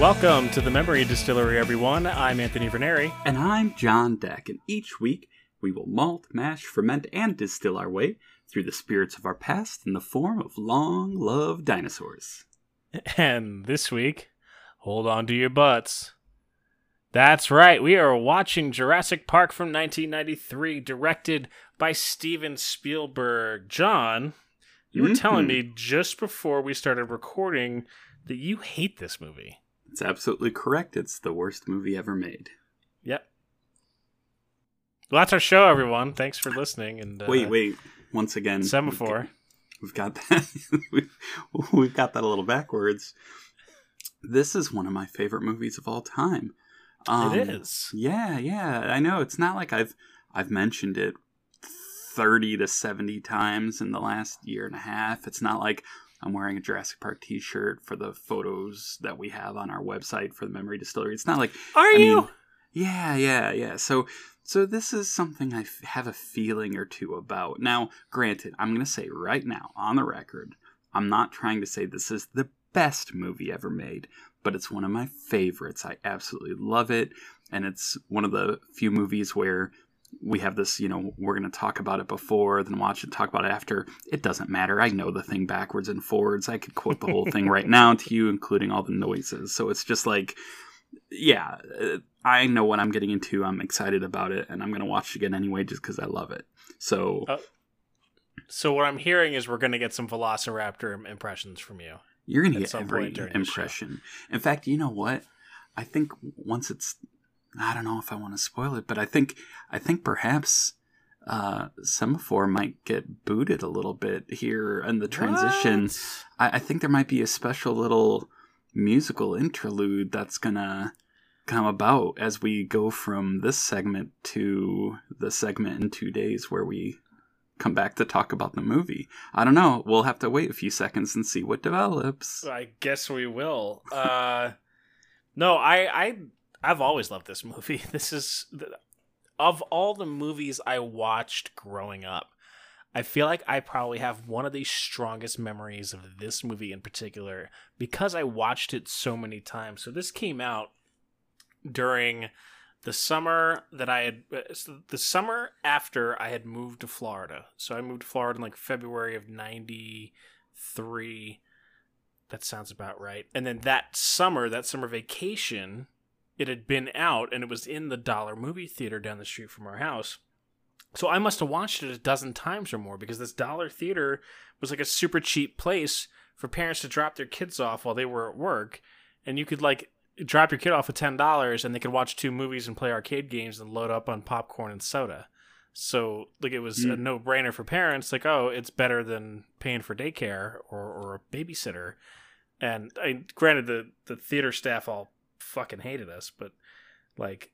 Welcome to the Memory Distillery, everyone. I'm Anthony Verneri. And I'm John Deck, and each week we will malt, mash, ferment, and distill our way through the spirits of our past in the form of long loved dinosaurs. And this week, hold on to your butts. That's right, we are watching Jurassic Park from 1993, directed by Steven Spielberg. John, you were telling Mhm. me just before we started recording that you hate this movie. It's absolutely correct. It's the worst movie ever made. Yep. Well, that's our show, everyone. Thanks for listening. And uh, wait, wait. Once again, Semaphore. We've got that. we've, we've got that a little backwards. This is one of my favorite movies of all time. Um, it is. Yeah, yeah. I know. It's not like I've I've mentioned it thirty to seventy times in the last year and a half. It's not like I'm wearing a Jurassic Park T-shirt for the photos that we have on our website for the Memory Distillery. It's not like Are I you? mean, yeah, yeah, yeah. So, so this is something I f- have a feeling or two about. Now, granted, I'm going to say right now on the record, I'm not trying to say this is the best movie ever made, but it's one of my favorites. I absolutely love it, and it's one of the few movies where we have this, you know, we're going to talk about it before, then watch it, talk about it after. It doesn't matter. I know the thing backwards and forwards. I could quote the whole thing right now to you, including all the noises. So it's just like, yeah, uh, I know what I'm getting into. I'm excited about it, and I'm going to watch it again anyway just because I love it. So, Uh, So what I'm hearing is we're going to get some Velociraptor impressions from you. you're going to get some every point during the show. impression. In fact, you know what? I think once it's, I don't know if I want to spoil it, but I think, I think perhaps uh, Semaphore might get booted a little bit here in the transition. I, I think there might be a special little musical interlude that's gonna come about as we go from this segment to the segment in two days where we come back to talk about the movie. I don't know. We'll have to wait a few seconds and see what develops. I guess we will. Uh, no, I, I, I've always loved this movie. This is of all the movies I watched growing up. I feel like I probably have one of the strongest memories of this movie in particular because I watched it so many times. So this came out during the summer that I had uh, the summer after I had moved to Florida. So I moved to Florida in like February of 93. That sounds about right. And then that summer, that summer vacation, it had been out and it was in the Dollar movie theater down the street from our house. So I must have watched it a dozen times or more because this Dollar theater was like a super cheap place for parents to drop their kids off while they were at work. And you could like drop your kid off for ten dollars and they could watch two movies and play arcade games and load up on popcorn and soda. So like it was a Mm. no brainer for parents, like, oh, it's better than paying for daycare or, or a babysitter. And I granted the, the theater staff all fucking hated us, but like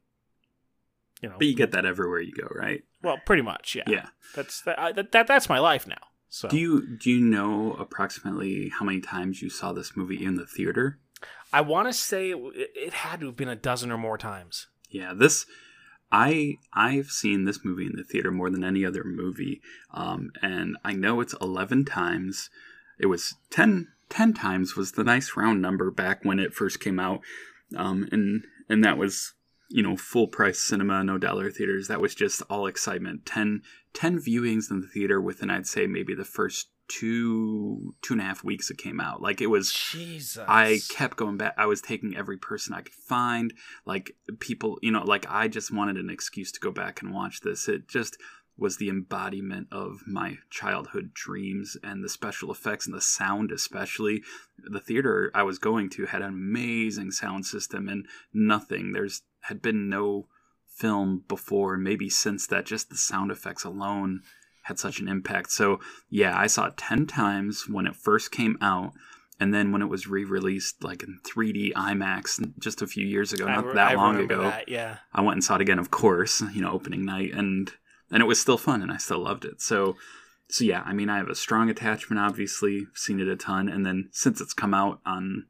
you know But you get that everywhere you go, right? Well, pretty much, yeah. Yeah. That's that, that that's my life now. So Do you do you know approximately how many times you saw this movie in the theater? I want to say it, it had to have been a dozen or more times. Yeah, this I I've seen this movie in the theater more than any other movie, um, and I know it's eleven times. It was 10, 10 times was the nice round number back when it first came out, um, and and that was you know full price cinema, no dollar theaters. That was just all excitement. 10, 10 viewings in the theater within I'd say maybe the first two two and a half weeks it came out. Like it was Jesus. I kept going back. I was taking every person I could find. Like people, you know, like I just wanted an excuse to go back and watch this. It just was the embodiment of my childhood dreams and the special effects and the sound, especially. The theater I was going to had an amazing sound system and nothing. There's had been no film before, and maybe since that, just the sound effects alone had such an impact. So, yeah, I saw it 10 times when it first came out and then when it was re-released like in 3D IMAX just a few years ago, not re- that I long ago, that, yeah. I went and saw it again, of course, you know, opening night, and and it was still fun, and I still loved it. So, so yeah, I mean, I have a strong attachment. Obviously, seen it a ton, and then since it's come out on,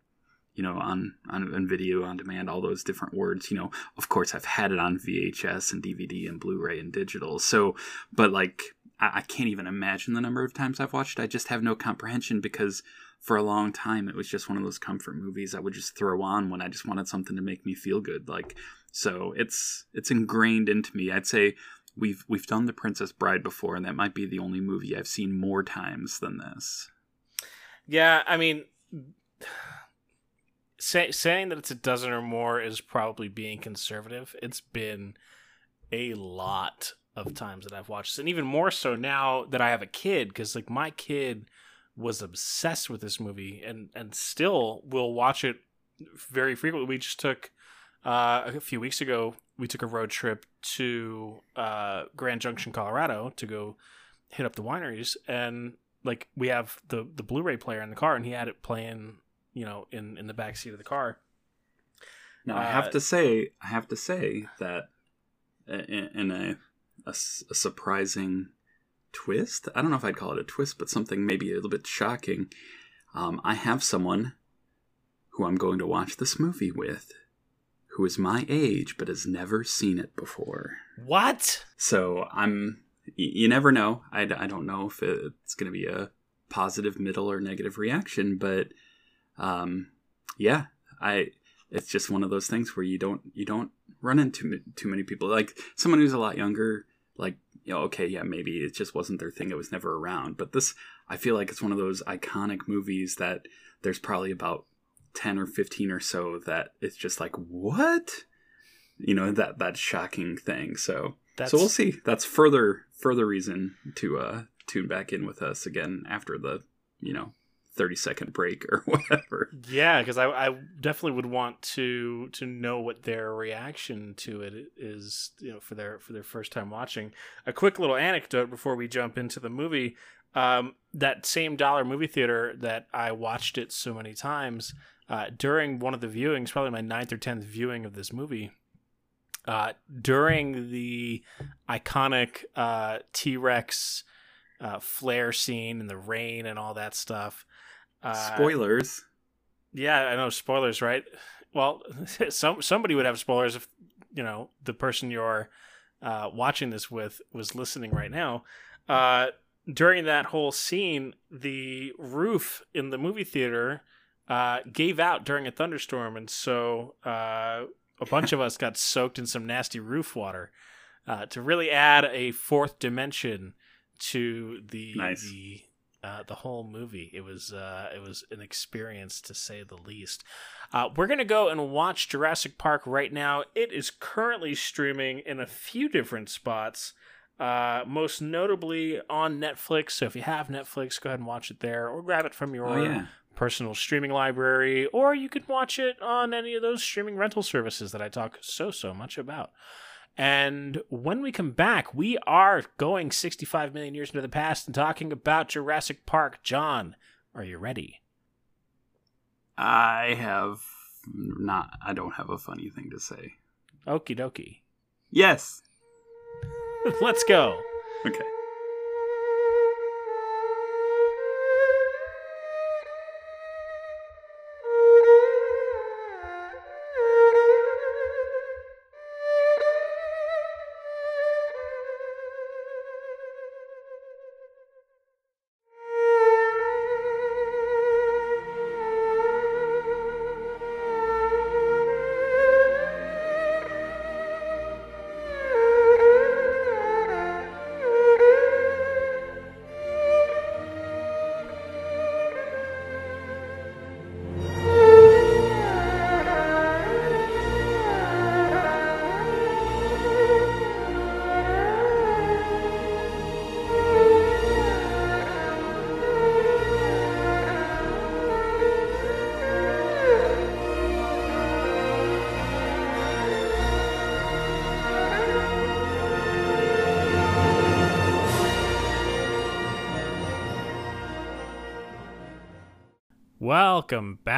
you know, on on, on video on demand, all those different words, you know, of course, I've had it on VHS and DVD and Blu-ray and digital. So, but like, I, I can't even imagine the number of times I've watched. I just have no comprehension because for a long time it was just one of those comfort movies I would just throw on when I just wanted something to make me feel good. Like, so it's it's ingrained into me. I'd say we've we've done the Princess Bride before, and that might be the only movie I've seen more times than this. Yeah, I mean, say, saying that it's a dozen or more is probably being conservative. It's been a lot of times that I've watched this, and even more so now that I have a kid, because like my kid was obsessed with this movie, and and still will watch it very frequently. We just took uh, a few weeks ago. We took a road trip to uh, Grand Junction, Colorado, to go hit up the wineries, and like we have the the Blu-ray player in the car, and he had it playing, you know, in in the back seat of the car. Now I Uh, have to say, I have to say that in, in a, a a surprising twist. I don't know if I'd call it a twist, but something maybe a little bit shocking. Um, I have someone who I'm going to watch this movie with, who is my age but has never seen it before. What? So I'm. You never know. I, I don't know if it's going to be a positive, middle, or negative reaction, but um, yeah, I. It's just one of those things where you don't you don't run into too many people like someone who's a lot younger. Like you know, okay, yeah, maybe it just wasn't their thing. It was never around. But this, I feel like it's one of those iconic movies that there's probably about ten or fifteen or so that it's just like what, you know, that that shocking thing. So That's so we'll see. That's further further reason to uh tune back in with us again after the you know thirty second break or whatever. yeah, because I I definitely would want to to know what their reaction to it is, you know, for their for their first time watching. A quick little anecdote before we jump into the movie. Um, that same dollar movie theater that I watched it so many times uh, during one of the viewings, probably my ninth or tenth viewing of this movie. Uh, during the iconic uh, T Rex uh, flare scene and the rain and all that stuff. Uh, Spoilers. Yeah, I know spoilers, right? Well, some somebody would have spoilers if you know the person you're uh, watching this with was listening right now. Uh, during that whole scene, the roof in the movie theater uh, gave out during a thunderstorm, and so uh, a bunch of us got soaked in some nasty roof water uh, to really add a fourth dimension to the Nice. the uh, the whole movie. It was uh, it was an experience to say the least. Uh, we're gonna go and watch Jurassic Park right now. It is currently streaming in a few different spots. Uh, most notably on Netflix. So if you have Netflix, go ahead and watch it there, or grab it from your Oh yeah. personal streaming library, or you can watch it on any of those streaming rental services that I talk so, so much about. And when we come back, we are going 65 million years into the past and talking about Jurassic Park. John, are you ready? I have not. I don't have a funny thing to say. Okie dokie. Yes. Let's go. Okay.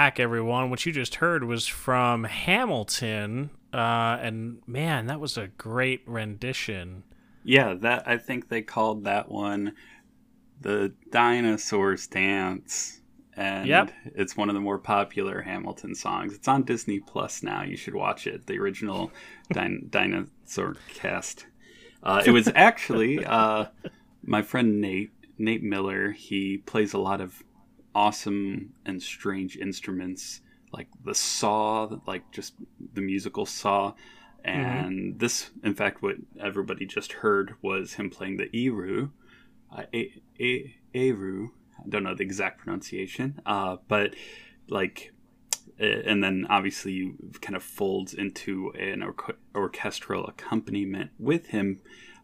Back, everyone. What you just heard was from Hamilton. Uh, and man, that was a great rendition. Yeah, that I think they called that one the dinosaurs dance, and Yep. it's one of the more popular Hamilton songs. It's on Disney Plus now. You should watch it. The original din- dinosaur cast. Uh, it was actually uh, my friend Nate Nate Miller. He plays a lot of awesome and strange instruments, like the saw, like just the musical saw. And this, in fact, what everybody just heard was him playing the Erhu, uh, a- a- Erhu. I don't know the exact pronunciation, uh, but like, uh, and then obviously you kind of folds into an orc- orchestral accompaniment with him.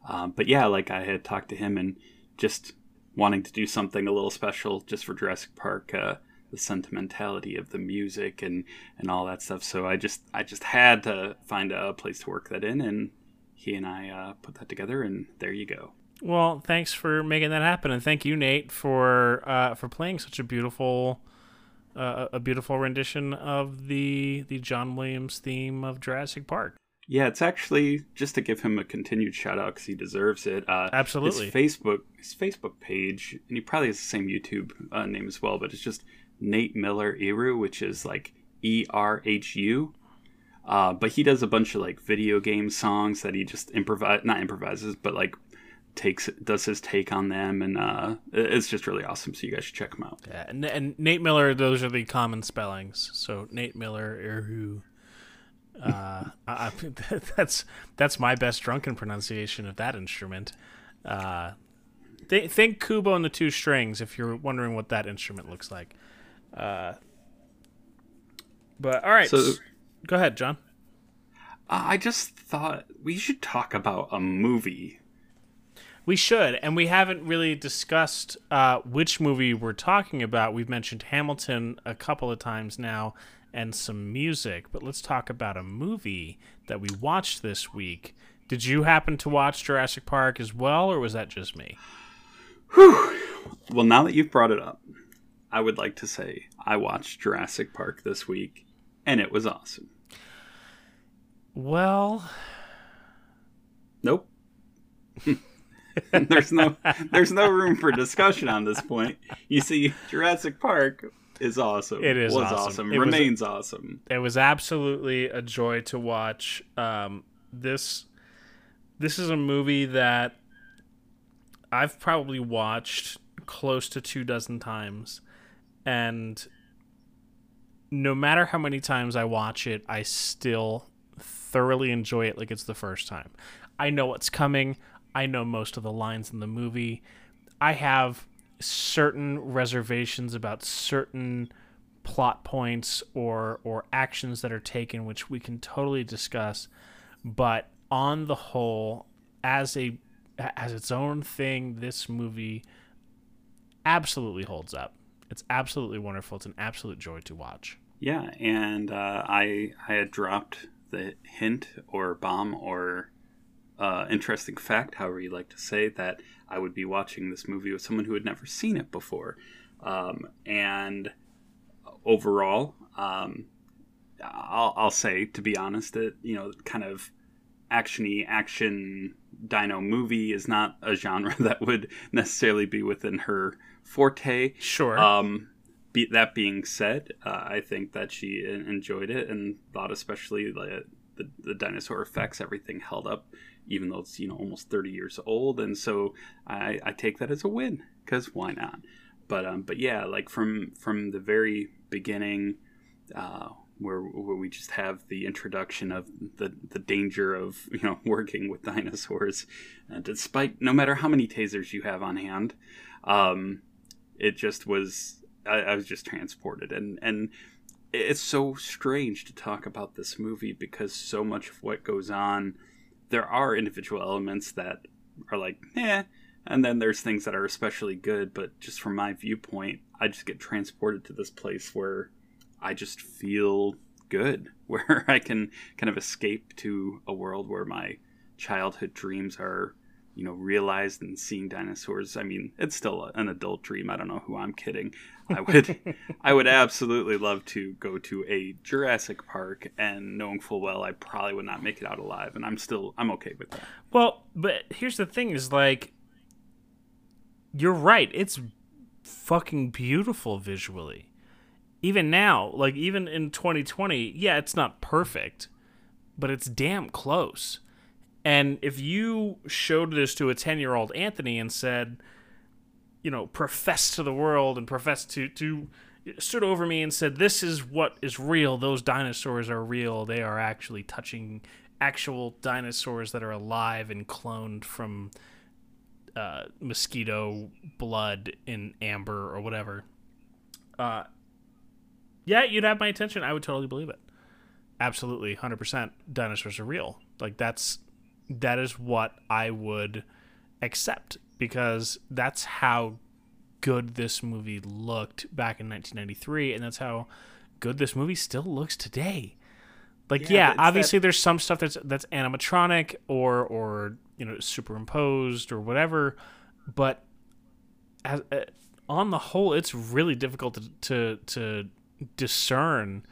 Um, but yeah, like I had talked to him and just wanting to do something a little special just for Jurassic Park, uh, the sentimentality of the music and and all that stuff. So I just I just had to find a place to work that in, and he and I uh, put that together, and there you go. Well, thanks for making that happen, and thank you, Nate, for uh, for playing such a beautiful, uh, a beautiful rendition of the the John Williams theme of Jurassic Park. Yeah, it's actually just to give him a continued shout out because he deserves it. Uh, Absolutely. His Facebook, his Facebook page, and he probably has the same YouTube uh, name as well, but it's just Nate Miller Erhu, which is like E R H U. Uh, but he does a bunch of like video game songs that he just improvise, not improvises, but like takes does his take on them, and uh, it's just really awesome. So you guys should check him out. Yeah, and, and Nate Miller, those are the common spellings. So Nate Miller, Erhu. Uh, I, that's that's my best drunken pronunciation of that instrument. Uh, th- think Kubo and the Two Strings if you're wondering what that instrument looks like. Uh, but all right, So- go ahead, John. I just thought we should talk about a movie We should, and we haven't really discussed uh, which movie we're talking about. We've mentioned Hamilton a couple of times now and some music, but let's talk about a movie that we watched this week. Did you happen to watch Jurassic Park as well, or was that just me? Well, now that you've brought it up, I would like to say I watched Jurassic Park this week, and it was awesome. Well, Nope. there's no there's no room for discussion on this point. You see, Jurassic Park is awesome. It is was awesome. awesome. It was- remains awesome. it was absolutely a joy to watch. Um, this this is a movie that I've probably watched close to two dozen times, and no matter how many times I watch it, I still thoroughly enjoy it like it's the first time. I know what's coming. I know most of the lines in the movie. I have certain reservations about certain plot points or or actions that are taken which we can totally discuss. But on the whole as a as its own thing this movie absolutely holds up. It's absolutely wonderful. It's an absolute joy to watch. Yeah, and uh, I I had dropped the hint or bomb or uh, interesting fact, however you like to say, that I would be watching this movie with someone who had never seen it before. Um, and overall, um, I'll, I'll say, to be honest, that you know, kind of actiony action dino movie is not a genre that would necessarily be within her forte. sure Um, be, that being said, uh, I think that she enjoyed it and thought, especially the, the the dinosaur effects, everything held up, even though it's you know almost thirty years old, and so I, I take that as a win because why not? But um, but yeah, like from from the very beginning, uh, where where we just have the introduction of the the danger of you know working with dinosaurs, uh, despite no matter how many tasers you have on hand, um, it just was I, I was just transported and and it's so strange to talk about this movie because so much of what goes on there are individual elements that are like eh and then there's things that are especially good but just from my viewpoint i just get transported to this place where i just feel good where i can kind of escape to a world where my childhood dreams are you know realized and seeing dinosaurs i mean it's still an adult dream i don't know who i'm kidding i would i would absolutely love to go to a jurassic park and knowing full well i probably would not make it out alive and i'm still i'm okay with that Well, but here's the thing: is like you're right. It's fucking beautiful visually. Even now, like even in 2020, yeah, it's not perfect, but it's damn close. And if you showed this to a 10 year old Anthony and said, you know, profess to the world and profess to, to, stood over me and said, This is what is real. Those dinosaurs are real. They are actually touching actual dinosaurs that are alive and cloned from uh, mosquito blood in amber or whatever. Uh, yeah, you'd have my attention. I would totally believe it. Absolutely, hundred percent. Dinosaurs are real. Like that's that is what I would accept because that's how good this movie looked back in 1993, and that's how good this movie still looks today. Like, yeah, Yeah, obviously that- there's some stuff that's that's animatronic or or you know superimposed or whatever, but as, uh, on the whole, it's really difficult to to, to discern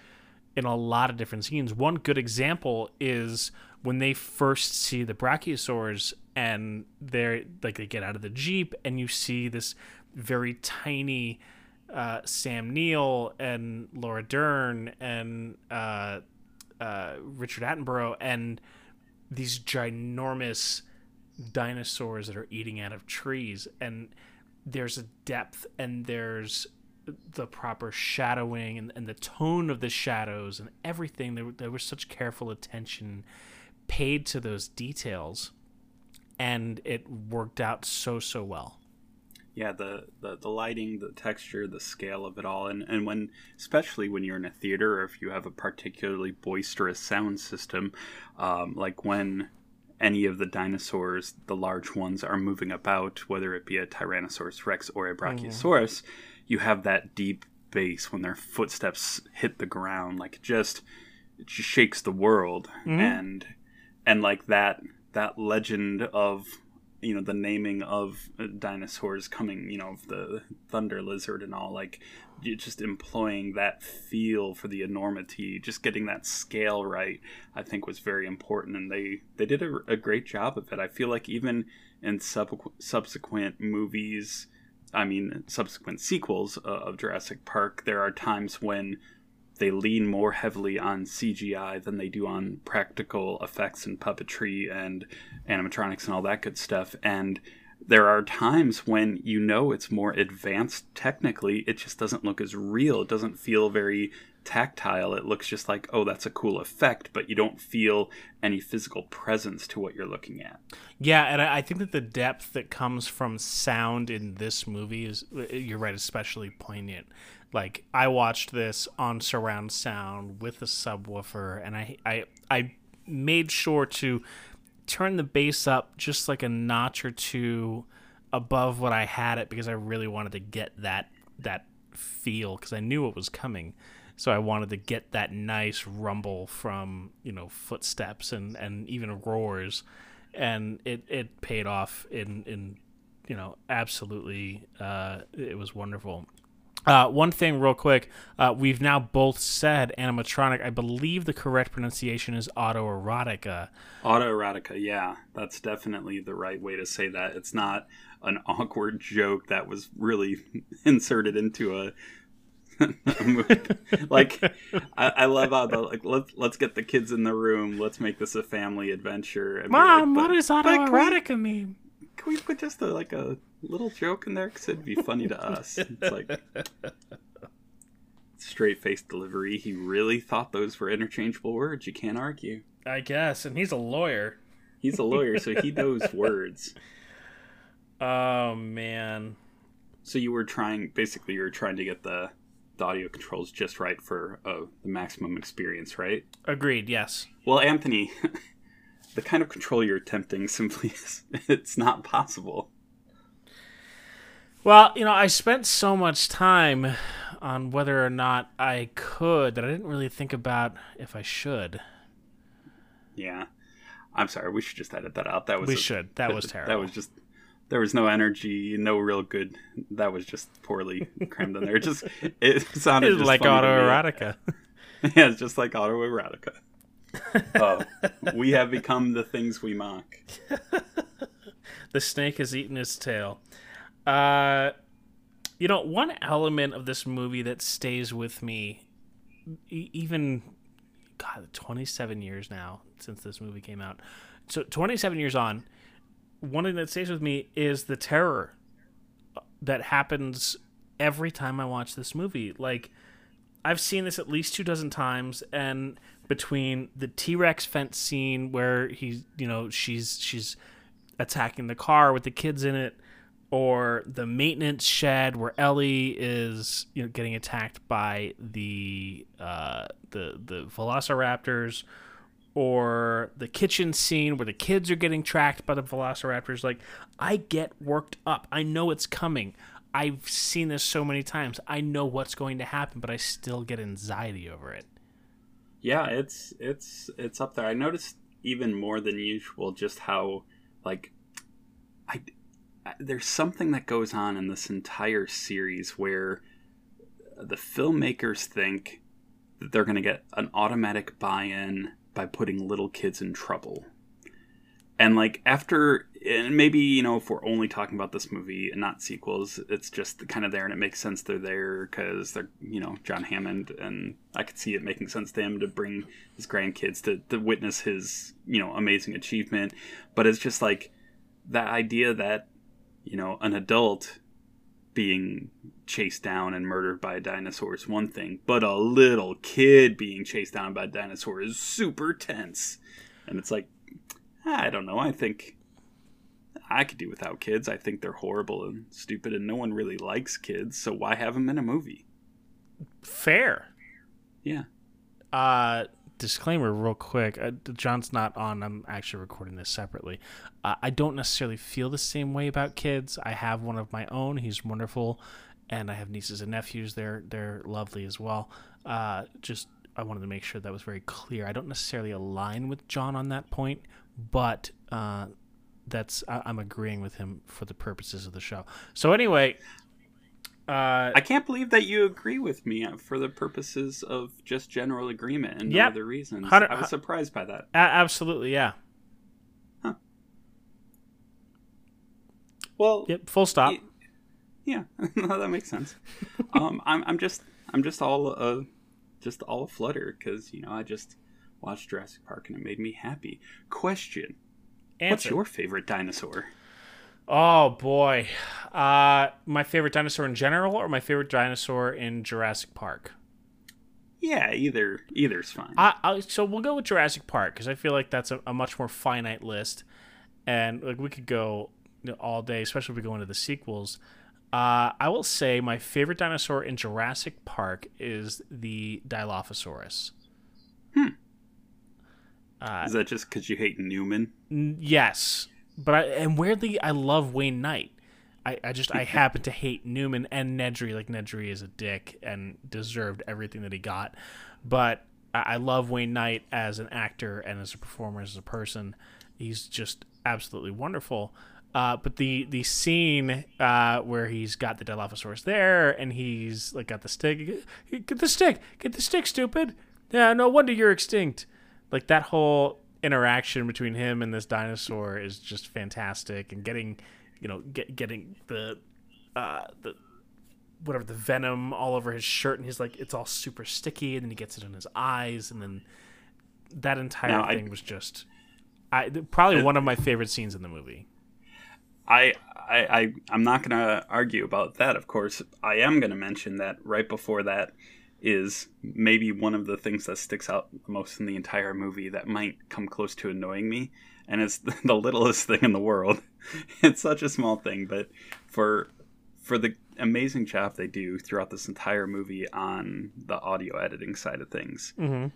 in a lot of different scenes. One good example is when they first see the brachiosaurs and they're like they get out of the jeep and you see this very tiny uh, Sam Neill and Laura Dern and uh, uh, Richard Attenborough and these ginormous dinosaurs that are eating out of trees. And there's a depth and there's the proper shadowing and, and the tone of the shadows and everything. There, there was such careful attention paid to those details and it worked out so so well. Yeah the, the the lighting the texture the scale of it all and and when especially when you're in a theater or if you have a particularly boisterous sound system um, like when any of the dinosaurs the large ones are moving about whether it be a tyrannosaurus rex or a brachiosaurus you have that deep bass when their footsteps hit the ground like it just it just shakes the world and and like that that legend of you know the naming of uh, dinosaurs coming you know of the thunder lizard and all like just employing that feel for the enormity just getting that scale right i think was very important and they they did a, a great job of it. I feel like even in sub- subsequent movies i mean subsequent sequels uh, of jurassic park there are times when they lean more heavily on CGI than they do on practical effects and puppetry and animatronics and all that good stuff. And there are times when you know it's more advanced technically, it just doesn't look as real. It doesn't feel very tactile. It looks just like, oh, that's a cool effect, but you don't feel any physical presence to what you're looking at. Yeah, and I think that the depth that comes from sound in this movie is, you're right, especially poignant. Like I watched this on surround sound with a subwoofer, and I I I made sure to turn the bass up just like a notch or two above what I had it because I really wanted to get that that feel because I knew it was coming. So I wanted to get that nice rumble from you know footsteps and and even roars, and it it paid off in in you know absolutely uh, it was wonderful. Uh, one thing, real quick, uh, we've now both said animatronic. I believe the correct pronunciation is autoerotica. Autoerotica, yeah, that's definitely the right way to say that. It's not an awkward joke that was really inserted into a, like, I, I love how the like let's let's get the kids in the room. Let's make this a family adventure. Mom, like, what does autoerotica mean? Can we put just a, like a little joke in there? Because it'd be funny to us. It's like straight faced delivery. He really thought those were interchangeable words. You can't argue. I guess, and he's a lawyer. He's a lawyer, so he knows words. Oh man. So you were trying, basically, you were trying to get the, the audio controls just right for uh, the maximum experience, right? Agreed. Yes. Well, Anthony, the kind of control you're attempting simply is it's not possible. Well, you know, I spent so much time on whether or not I could that I didn't really think about if I should. Yeah, I'm sorry. We should just edit that out. That was We a- should. That was terrible. That was just there was no energy, no real good. That was just poorly crammed in there. It just it sounded just like funny to me. autoerotica. Yeah, it's just like autoerotica. Oh, we have become the things we mock. the snake has eaten his tail. Uh, you know, one element of this movie that stays with me, even God, 27 years now since this movie came out. So 27 years on, one thing that stays with me is the terror that happens every time I watch this movie. Like I've seen this at least two dozen times, and between the T Rex fence scene where he's, you know, she's she's attacking the car with the kids in it, or the maintenance shed where Ellie is, you know, getting attacked by the uh, the the Velociraptors, or the kitchen scene where the kids are getting tracked by the Velociraptors. Like, I get worked up. I know it's coming. I've seen this so many times. I know what's going to happen, but I still get anxiety over it. Yeah, it's it's it's up there. I noticed even more than usual just how like I there's something that goes on in this entire series where the filmmakers think that they're going to get an automatic buy-in by putting little kids in trouble. And like after and maybe you know if we're only talking about this movie and not sequels it's just kind of there and it makes sense they're there because they're you know john hammond and i could see it making sense to him to bring his grandkids to, to witness his you know amazing achievement. But it's just like that idea that you know an adult being chased down and murdered by a dinosaur is one thing but a little kid being chased down by a dinosaur is super tense. And it's like i don't know i think I could do without kids. I think they're horrible and stupid, and no one really likes kids. So why have them in a movie? Fair. Yeah. Uh, disclaimer, real quick. Uh, John's not on. I'm actually recording this separately. Uh, I don't necessarily feel the same way about kids. I have one of my own. He's wonderful, and I have nieces and nephews. They're they're lovely as well. Uh, just I wanted to make sure that was very clear. I don't necessarily align with John on that point, but uh, that's I, I'm agreeing with him for the purposes of the show. So anyway, uh, I can't believe that you agree with me for the purposes of just general agreement and no other reasons. I was surprised by that. a- absolutely, yeah. Well, Yep. Full stop. y- yeah, no, that makes sense. um, I'm, I'm just, I'm just all, uh, just all flutter because you know I just watched Jurassic Park and it made me happy. Question: What's your favorite dinosaur? Oh boy, uh, my favorite dinosaur in general, or my favorite dinosaur in Jurassic Park. Yeah, either, either's fine. I, I so we'll go with Jurassic Park because I feel like that's a, a much more finite list, and like we could go you know, all day, especially if we go into the sequels. Uh, I will say my favorite dinosaur in Jurassic Park is the Dilophosaurus. Uh, Is that just because you hate Newman? N- Yes, but I and weirdly I love Wayne Knight. I, I just I happen to hate Newman and Nedry. Like Nedry is a dick and deserved everything that he got, but I, I love Wayne Knight as an actor and as a performer as a person. He's just absolutely wonderful. Uh, but the the scene uh, where he's got the Dilophosaurus there and he's like got the stick, get the stick, get the stick, stupid. Yeah, no wonder you're extinct. Like that whole interaction between him and this dinosaur is just fantastic, and getting, you know, get, getting the, uh, the, whatever the venom all over his shirt, and he's like, it's all super sticky, and then he gets it in his eyes, and then that entire Now, I- thing was just, I probably one of my favorite scenes in the movie. I, I, I I'm not going to argue about that. Of course, I am going to mention that right before that is maybe one of the things that sticks out the most in the entire movie that might come close to annoying me, and it's the littlest thing in the world. It's such a small thing, but for for the amazing job they do throughout this entire movie on the audio editing side of things, Mm-hmm.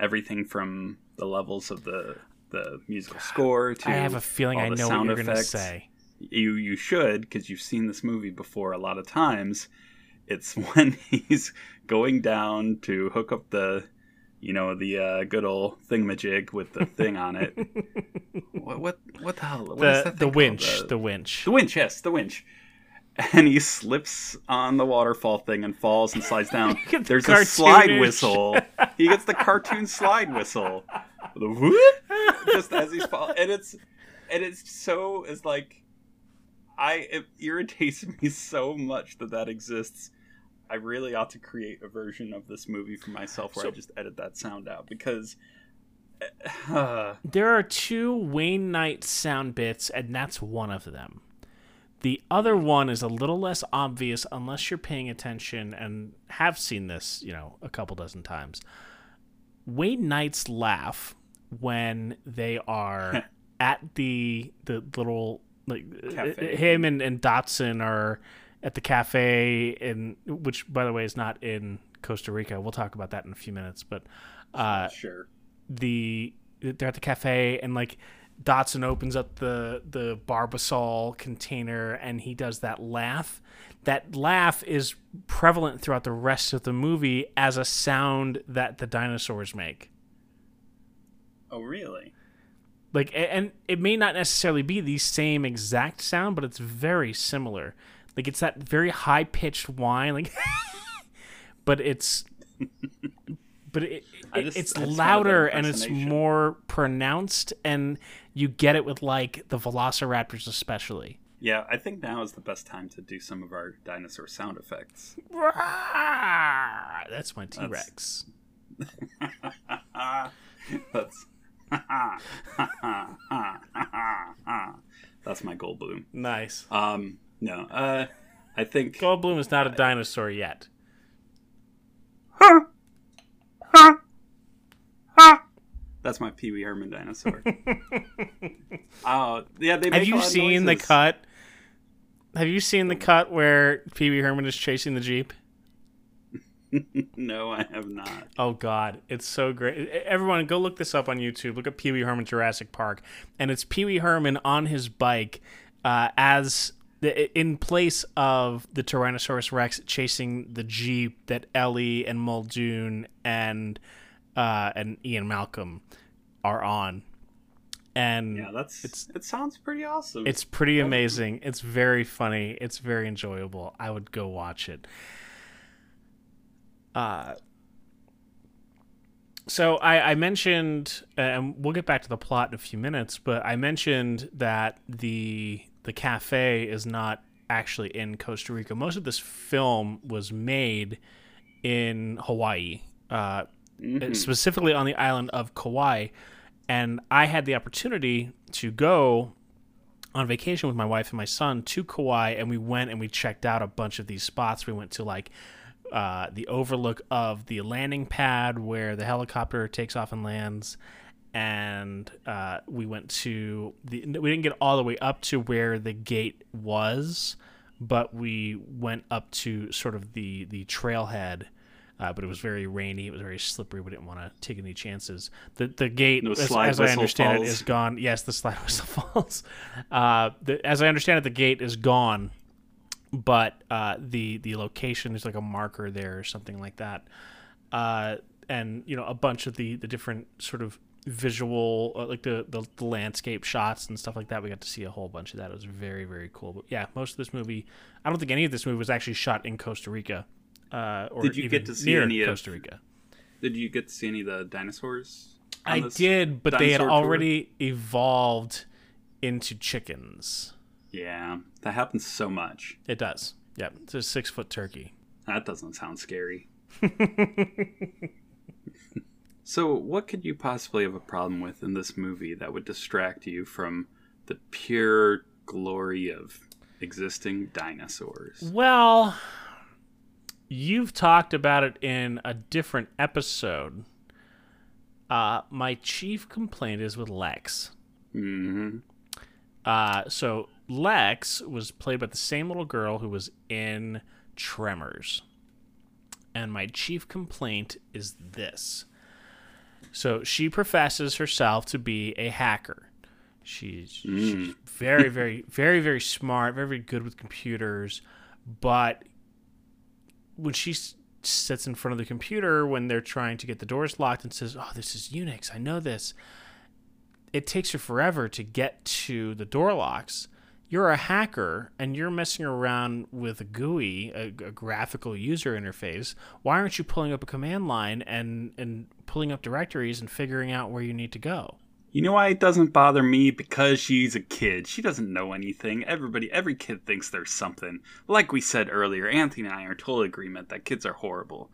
Everything from the levels of the the musical score to I have a feeling I know what you're going to say. you you should because you've seen this movie before a lot of times it's when he's going down to hook up the you know the uh, good old thingamajig with the thing on it. What what what the hell? What is The that the winch, the, the winch. the winch yes the winch. And he slips on the waterfall thing and falls and slides down. The there's a slide whistle. He gets the cartoon slide whistle. Just as he's falling and it's and it's so it's like I it irritates me so much that that exists. I really ought to create a version of this movie for myself where I just edit that sound out because uh, There are two Wayne Knight sound bits, and that's one of them. The other one is a little less obvious unless you're paying attention and have seen this, you know, a couple dozen times. Wayne Knight's laugh when they are at the the little like Cafe. him and, and Dodgson are at the cafe in which by the way is not in Costa Rica. We'll talk about that in a few minutes, but uh sure. the they're at the cafe and like Dodgson opens up the the Barbasol container and he does that laugh. That laugh is prevalent throughout the rest of the movie as a sound that the dinosaurs make. Oh, really? Like and it may not necessarily be the same exact sound, but it's very similar. Like it's that very high pitched whine like but it's but it, it- just- it's I just found louder and it's more pronounced and you get it with like the velociraptors especially. Yeah, I think now is the best time to do some of our dinosaur sound effects. that's my t-rex. That's That's my Goldblum. nice. Um, no, uh, I think goldblum is not a dinosaur yet that's my Pee Wee Herman dinosaur. Oh, yeah, they. have make a you lot of seen the cut have you seen the cut where pee-wee herman is chasing the jeep No, I have not. Oh God, it's so great! Everyone, go look this up on YouTube. Look at Pee Wee Herman Jurassic Park, and it's Pee Wee Herman on his bike, uh, as the, in place of the Tyrannosaurus Rex chasing the jeep that Ellie and Muldoon and uh, and Ian Malcolm are on, and Yeah, that's It's- it. Sounds pretty awesome. it's pretty amazing. It's very funny. It's very enjoyable. I would go watch it. Uh, so I, I mentioned, uh, and we'll get back to the plot in a few minutes, but I mentioned that the the cafe is not actually in Costa Rica. Most of this film was made in Hawaii, uh, Mhm. specifically on the island of Kauai, and I had the opportunity to go on vacation with my wife and my son to Kauai, and we went and we checked out a bunch of these spots. We went to like uh, the overlook of the landing pad where the helicopter takes off and lands, and uh, we went to the. We didn't get all the way up to where the gate was, but we went up to sort of the the trailhead. Uh, but it was very rainy. It was very slippery. We didn't want to take any chances. The the gate, No as, as I understand falls. it, is gone. Yes, the slide whistle falls. Uh, the, as I understand it, the gate is gone, but uh, the the location is like a marker there or something like that. Uh, and you know, a bunch of the the different sort of visual, uh, like the, the the landscape shots and stuff like that. We got to see a whole bunch of that. It was very very cool. But yeah, most of this movie, I don't think any of this movie was actually shot in Costa Rica. Uh, or Did you get to see any of- Costa Rica? Did you get to see any of the dinosaurs? I did, but they had dinosaur tour? already evolved into chickens. Yeah, that happens so much. It does. Yeah, it's a six foot turkey. That doesn't sound scary. so, what could you possibly have a problem with in this movie that would distract you from the pure glory of existing dinosaurs? Well, you've talked about it in a different episode. Uh, my chief complaint is with Lex. Mm-hmm. Uh, so Lex was played by the same little girl who was in Tremors. And my chief complaint is this. So she professes herself to be a hacker. She's, mm. she's very, very, very, very smart, very, very good with computers. But when she s- sits in front of the computer when they're trying to get the doors locked and says, Oh, this is Unix, I know this it takes her forever to get to the door locks. You're a hacker and you're messing around with a GUI, a, a graphical user interface. Why aren't you pulling up a command line and, and pulling up directories and figuring out where you need to go? You know why it doesn't bother me? Because she's a kid. She doesn't know anything. Everybody, every kid thinks there's something. Like we said earlier, Anthony and I are total agreement that kids are horrible.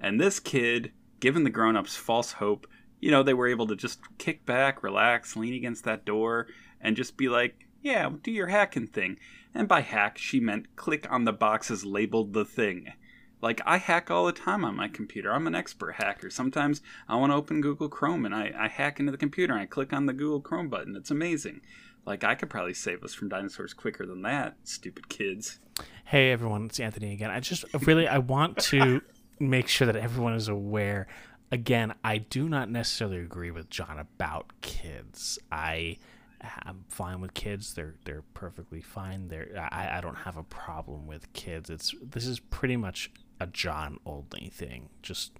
And this kid, given the grown ups false hope, you know, they were able to just kick back, relax, lean against that door, and just be like, yeah, do your hacking thing. And by hack, she meant click on the boxes labeled the thing. Like, I hack all the time on my computer. I'm an expert hacker. Sometimes I want to open Google Chrome and I, I hack into the computer and I click on the Google Chrome button. It's amazing. Like, I could probably save us from dinosaurs quicker than that, stupid kids. Hey everyone, it's Anthony again. I just really I want to make sure that everyone is aware. Again, I do not necessarily agree with John about kids. I I'm fine with kids. They're they're perfectly fine. They're I, I don't have a problem with kids. It's this is pretty much a John Oldney thing. Just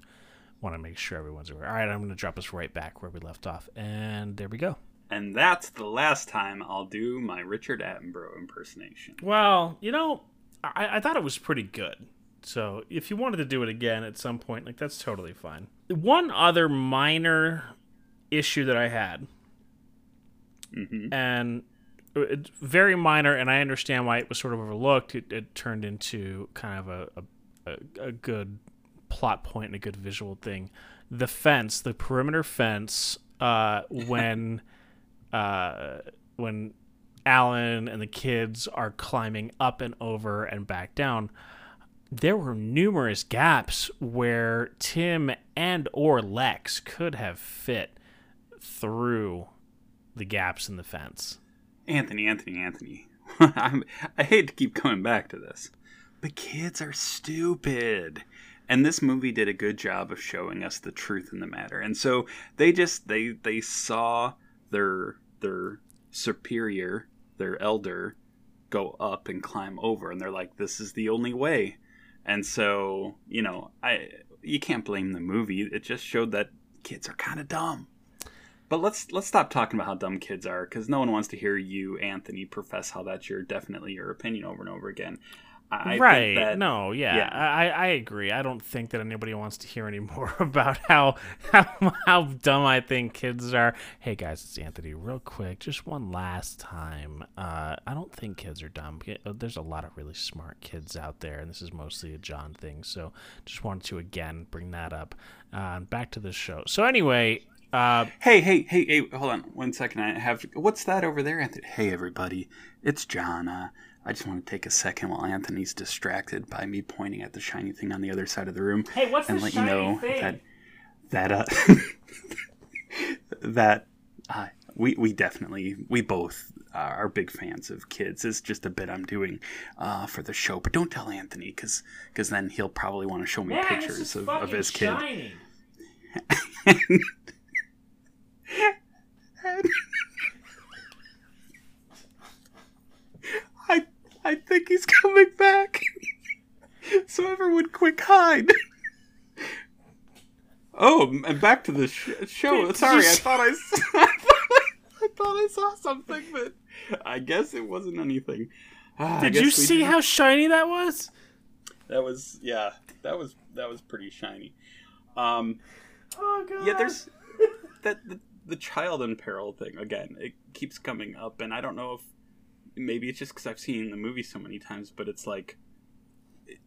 want to make sure everyone's aware. All right, I'm going to drop us right back where we left off, and there we go. And that's the last time I'll do my Richard Attenborough impersonation. Well, you know, I, I thought it was pretty good. So if you wanted to do it again at some point, like that's totally fine. One other minor issue that I had, hmm and it's very minor, and I understand why it was sort of overlooked. It, it turned into kind of a, a, a, a good plot point and a good visual thing. The fence, the perimeter fence, uh, when uh, when Alan and the kids are climbing up and over and back down, there were numerous gaps where Tim and or Lex could have fit through the gaps in the fence. Anthony, Anthony, Anthony. I hate to keep coming back to this, but kids are stupid. And this movie did a good job of showing us the truth in the matter. And so they just they they saw their their superior, their elder, go up and climb over, and they're like, "This is the only way." And so you know, I you can't blame the movie. It just showed that kids are kind of dumb. But let's let's stop talking about how dumb kids are because no one wants to hear you, Anthony, profess how that's your definitely your opinion over and over again. I right. Think that, no, yeah, yeah. I, I agree. I don't think that anybody wants to hear any more about how, how how dumb I think kids are. Hey guys, it's Anthony. Real quick, just one last time. Uh, I don't think kids are dumb. Uh, There's a lot of really smart kids out there, and this is mostly a John thing. So just wanted to again bring that up. Uh, back to the show. So anyway, uh, Hey, hey, hey, hey! Hold on one second. I have what's that over there, Anthony? Hey, everybody, it's John. Uh, I just want to take a second while Anthony's distracted by me pointing at the shiny thing on the other side of the room. Hey, what's and the let shiny you know thing? that that uh that uh, we we definitely we both are big fans of kids. It's just a bit I'm doing uh, for the show, but don't tell Anthony because because then he'll probably want to show me pictures of, of his kid. I I think he's coming back. so everyone, quick hide. Oh, and back to the sh- show. Did Sorry, I I s- thought I, s- I thought I saw something, but I guess it wasn't anything. Ah, Did you see did- how shiny that was? that was? Yeah, that was that was pretty shiny. Um, Oh god. yeah, there's that the, the child in peril thing again. It keeps coming up, and I don't know if maybe it's just because I've seen the movie so many times, but it's like, it,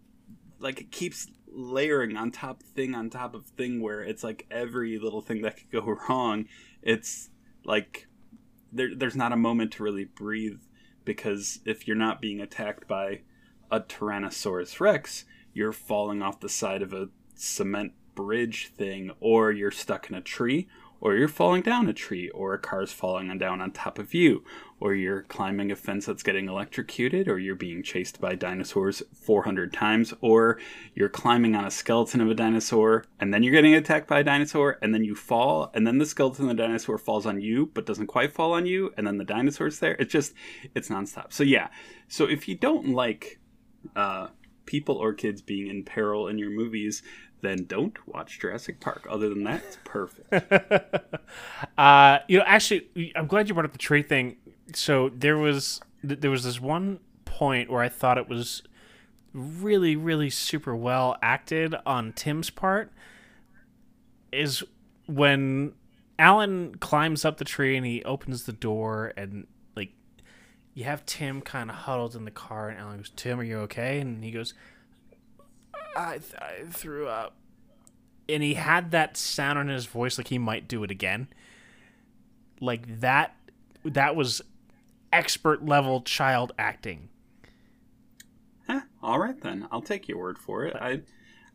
like it keeps layering on top thing on top of thing, where it's like every little thing that could go wrong. It's like there, there's not a moment to really breathe because if you're not being attacked by a Tyrannosaurus Rex, you're falling off the side of a cement bridge thing, or you're stuck in a tree, or you're falling down a tree, or a car's falling down on top of you, or you're climbing a fence that's getting electrocuted, or you're being chased by dinosaurs 400 times, or you're climbing on a skeleton of a dinosaur, and then you're getting attacked by a dinosaur, and then you fall, and then the skeleton of the dinosaur falls on you, but doesn't quite fall on you, and then the dinosaur's there. It's just, it's nonstop. So, yeah. So, if you don't like uh, people or kids being in peril in your movies, then don't watch Jurassic Park. Other than that, it's perfect. uh, you know, actually, I'm glad you brought up the tree thing. So there was there was this one point where I thought it was really, really super well acted on Tim's part. Is when Alan climbs up the tree and he opens the door and like you have Tim kind of huddled in the car and Alan goes, "Tim, are you okay?" And he goes, "I, th- I threw up." And he had that sound in his voice like he might do it again. Like that that was expert level child acting. Eh, all right then, I'll take your word for it. I,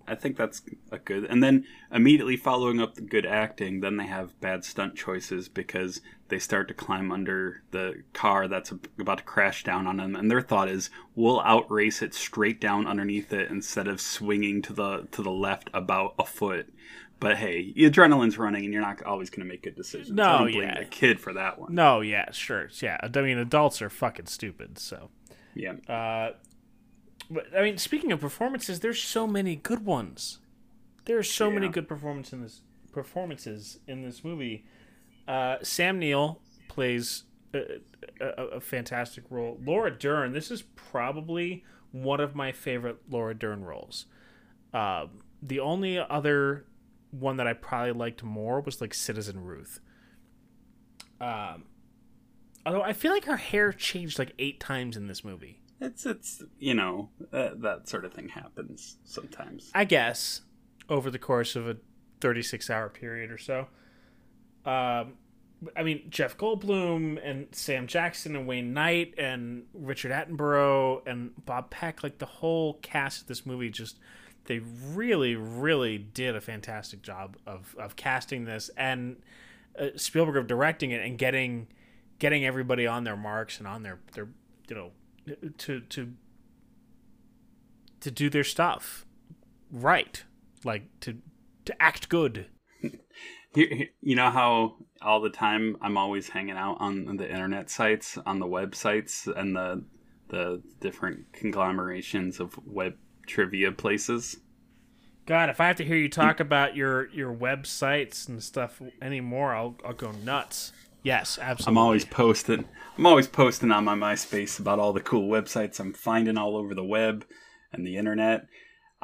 I think that's a good. And then immediately following up the good acting, then they have bad stunt choices because they start to climb under the car that's about to crash down on them, and their thought is, "We'll outrace it straight down underneath it instead of swinging to the to the left about a foot." But hey, adrenaline's running, and you're not always going to make good decisions. No, I don't blame yeah. the kid for that one. No, yeah, sure. Yeah. I mean adults are fucking stupid, so Yeah, Uh, but I mean, speaking of performances, there's so many good ones. There are so many good performances in this performances in this movie. Uh, Sam Neill plays a, a, a fantastic role. Laura Dern. This is probably one of my favorite Laura Dern roles. Um, the only other one that I probably liked more was like Citizen Ruth. Um, although I feel like her hair changed like eight times in this movie. It's it's you know that that sort of thing happens sometimes. I guess, over the course of a 36 hour period or so. Um, I mean, Jeff Goldblum and Sam Jackson and Wayne Knight and Richard Attenborough and Bob Peck, like the whole cast of this movie, just they really, really did a fantastic job of, of casting this and uh, Spielberg of directing it and getting getting everybody on their marks and on their their you know to to to do their stuff right like to to act good You, know how all the time I'm always hanging out on the internet sites, on the websites, and the the different conglomerations of web trivia places. god if i have to hear you talk about your your websites and stuff anymore i'll i'll go nuts yes absolutely I'm always posting. I'm always posting on my MySpace about all the cool websites I'm finding all over the web and the internet.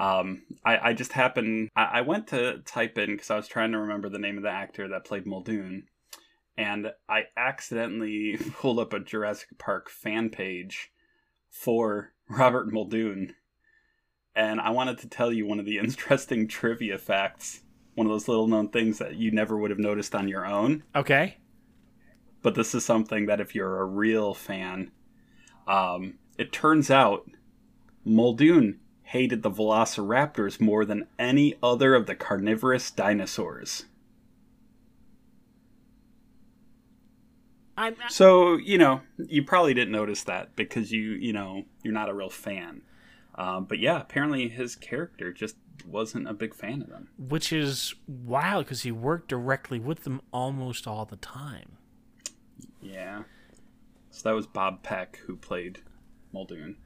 Um, I, I just happened. I, I went to type in because I was trying to remember the name of the actor that played Muldoon, and I accidentally pulled up a Jurassic Park fan page for Robert Muldoon, and I wanted to tell you one of the interesting trivia facts. One of those little known things that you never would have noticed on your own okay but this is something that if you're a real fan, um, it turns out Muldoon hated the velociraptors more than any other of the carnivorous dinosaurs. i'm So, you know, you probably didn't notice that because you, you know, you're not a real fan. Um, but yeah, apparently his character just wasn't a big fan of them. which is wild because he worked directly with them almost all the time Yeah. So that was Bob Peck who played Muldoon.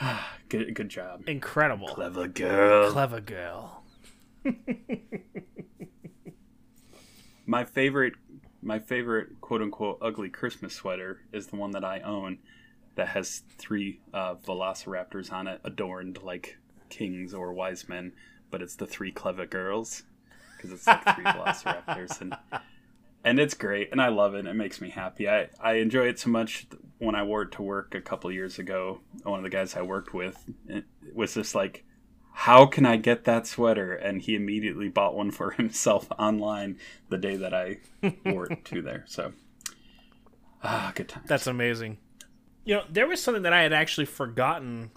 good, good job. incredible Clever girl. clever girl my favorite, my favorite quote unquote ugly Christmas sweater is the one that I own, that has three uh, velociraptors on it, adorned like kings or wise men, but it's the three clever girls because it's like three velociraptors and. And it's great, and I love it. It makes me happy. I, I enjoy it so much. When I wore it to work a couple years ago, one of the guys I worked with it was just like, how can I get that sweater? And he immediately bought one for himself online the day that I wore it to there. So, ah, good times. That's amazing. You know, there was something that I had actually forgotten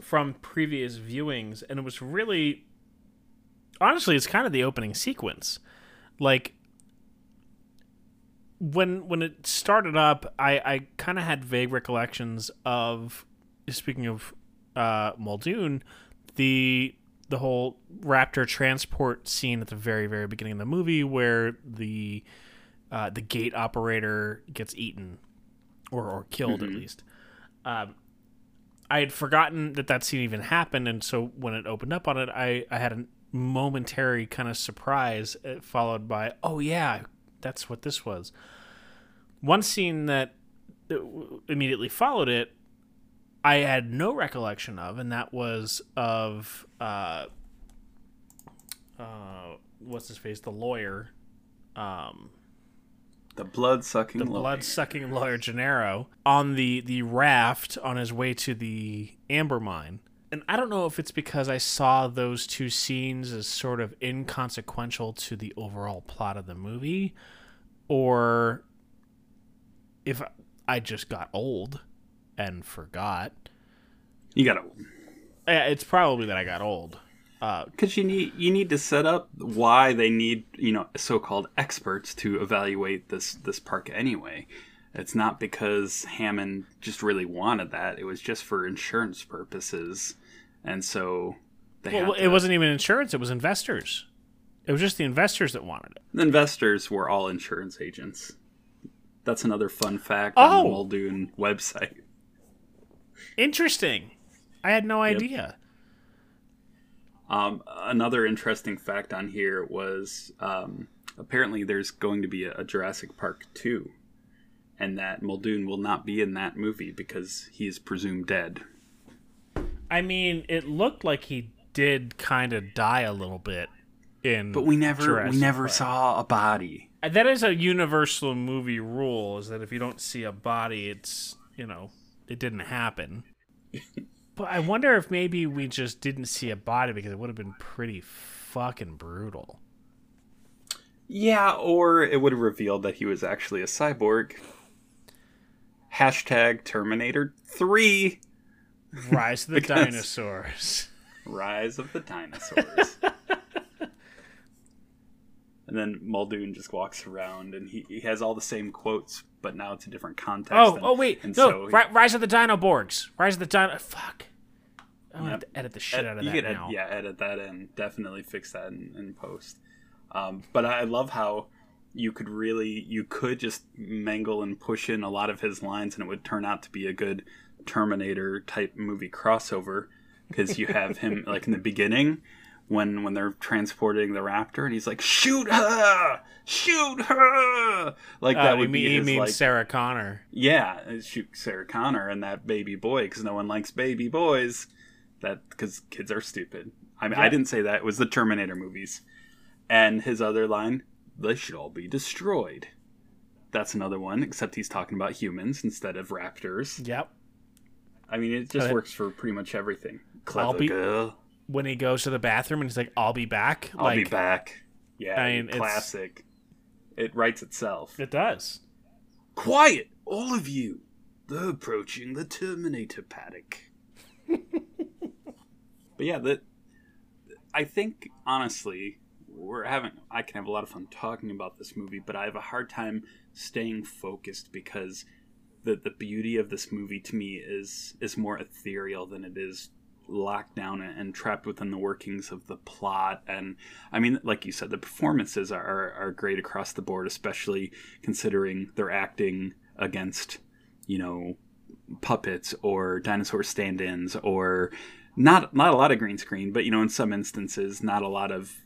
from previous viewings, and it was really honestly, it's kind of the opening sequence. Like when when it started up, I, I kind of had vague recollections of speaking of uh, Muldoon, the the whole raptor transport scene at the very very beginning of the movie where the uh, the gate operator gets eaten or or killed at least. Um, I had forgotten that that scene even happened, and so when it opened up on it, I I had a momentary kind of surprise, uh, followed by oh yeah, that's what this was. One scene that immediately followed it, I had no recollection of, and that was of uh, uh, what's his face, the lawyer, um, The blood sucking. the blood sucking lawyer Gennaro on the the raft on his way to the amber mine. And I don't know if it's because I saw those two scenes as sort of inconsequential to the overall plot of the movie, or if I just got old and forgot. You gotta, Eh, It's probably that I got old. Uh, because you need you need to set up why they need you know so-called experts to evaluate this this park anyway. It's not because Hammond just really wanted that. It was just for insurance purposes, and so they well, had it to- wasn't even insurance; it was investors. It was just the investors that wanted it. The investors were all insurance agents. That's another fun fact on the Oh. Muldoon website. Interesting. I had no idea. Um, another interesting fact on here was um, apparently there's going to be a, a Jurassic Park 2, and that Muldoon will not be in that movie because he is presumed dead. I mean, it looked like he did kind of die a little bit in. But we never Jurassic we never Park. saw a body. Uh, that is a universal movie rule: is that if you don't see a body, it's you know it didn't happen. but I wonder if maybe we just didn't see a body because it would have been pretty fucking brutal. Yeah, or it would have revealed that he was actually a cyborg. Hashtag Terminator 3 Rise of the dinosaurs. Rise of the Dinosaurs. and then Muldoon just walks around and he, he has all the same quotes, but now it's a different context. Oh, and- oh wait, and no! so he- Ri- Rise of the Dinoborgs. Rise of the Dino. Fuck. I'm have to edit the shit out of that could ed- now. yeah, edit that in. Definitely fix that in, in post. Um, but I love how you could really you could just mangle and push in a lot of his lines, and it would turn out to be a good Terminator type movie crossover because you have him like in the beginning when when they're transporting the raptor, and he's like, "Shoot her! Shoot her!" Like Uh, that you would mean, be his mean like Sarah Connor? yeah, uh, shoot Sarah Connor and that baby boy because no one likes baby boys. That because kids are stupid. I mean, I didn't say that. It was the Terminator movies, and his other line: "They should all be destroyed." That's another one, except he's talking about humans instead of raptors. Yep. I mean, it just works for pretty much everything. Clever I'll be- girl, When he goes to the bathroom and he's like, "I'll be back." I'll like, be back. Yeah, I mean, classic. It writes itself. It does. Quiet, all of you. They're approaching the Terminator paddock. but yeah, that I think honestly, we're having I can have a lot of fun talking about this movie, but I have a hard time staying focused because the the beauty of this movie to me is is more ethereal than it is locked down and, trapped within the workings of the plot. And i mean like you said the performances are, are, are great across the board especially considering they're acting against you know puppets or dinosaur stand-ins or not not a lot of green screen but you know in some instances not a lot of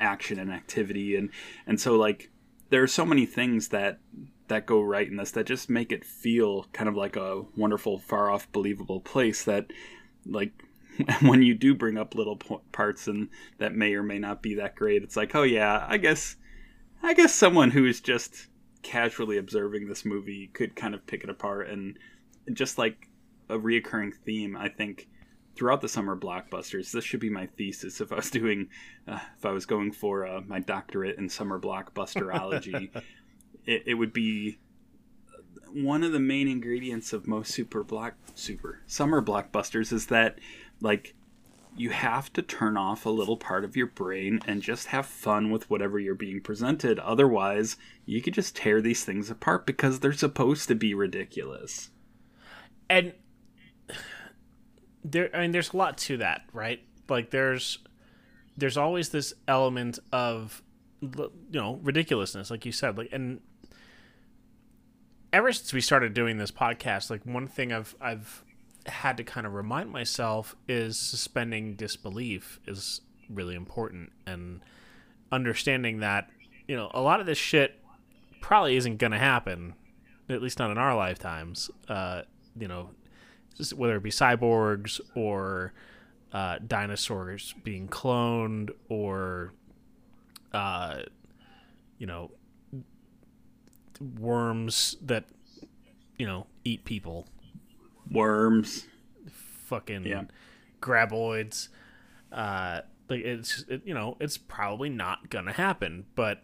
action and activity and and so like there are so many things that that go right in this that just make it feel kind of like a wonderful far off believable place that like when you do bring up little parts and that may or may not be that great it's like oh yeah i guess i guess someone who is just casually observing this movie could kind of pick it apart and just like a reoccurring theme i think throughout the summer blockbusters this should be my thesis if i was doing uh, if i was going for uh, my doctorate in summer blockbusterology. It, it would be one of the main ingredients of most super block super summer blockbusters is that like you have to turn off a little part of your brain and just have fun with whatever you're being presented. Otherwise you could just tear these things apart because they're supposed to be ridiculous. And there i mean there's a lot to that right? Like there's there's always this element of you know ridiculousness like you said like and ever since we started doing this podcast like one thing i've i've had to kind of remind myself is suspending disbelief is really important and understanding that you know a lot of this shit probably isn't going to happen at least not in our lifetimes uh you know whether it be cyborgs or uh, dinosaurs being cloned or uh, you know, worms that you know eat people, Worms. fucking Yeah. graboids. Uh, like it's it, you know it's probably not gonna happen, but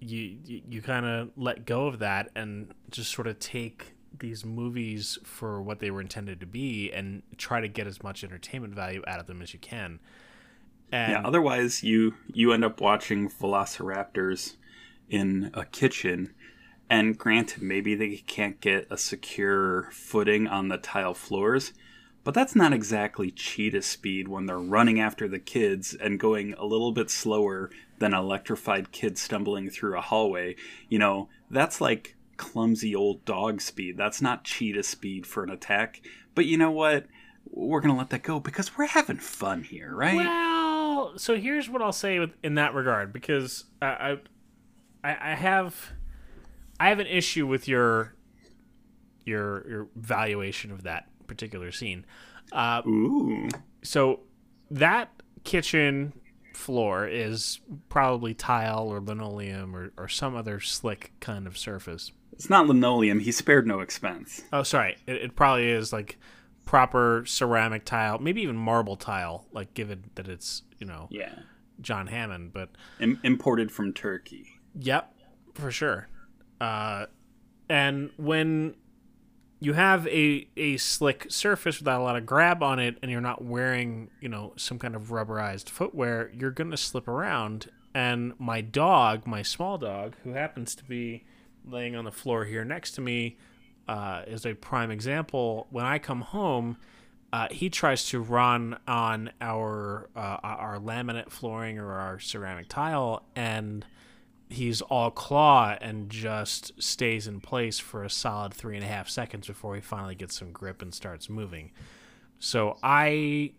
you you, you kind of let go of that and just sort of take these movies for what they were intended to be and try to get as much entertainment value out of them as you can. And Yeah, otherwise you you end up watching velociraptors in a kitchen and granted maybe they can't get a secure footing on the tile floors, but that's not exactly cheetah speed when they're running after the kids and going a little bit slower than an electrified kid stumbling through a hallway. You know, that's like clumsy old dog speed. That's not cheetah speed for an attack. But you know what? We're going to let that go because we're having fun here, right? Well, so here's what I'll say with, in that regard because I, I I have I have an issue with your your your valuation of that particular scene. Uh, Ooh. so that kitchen floor is probably tile or linoleum or, or some other slick kind of surface. It's not linoleum. He spared no expense. Oh, sorry. It, it probably is like proper ceramic tile, maybe even marble tile, like given that it's, you know, Yeah. John Hammond. But Im- imported from Turkey. yep, for sure. Uh, and when you have a, a slick surface without a lot of grab on it and you're not wearing, you know, some kind of rubberized footwear, you're going to slip around. And my dog, my small dog, who happens to be laying on the floor here next to me, uh, is a prime example. When I come home, uh, he tries to run on our uh, our laminate flooring or our ceramic tile, and he's all claw and just stays in place for a solid three and a half seconds before he finally gets some grip and starts moving. So I,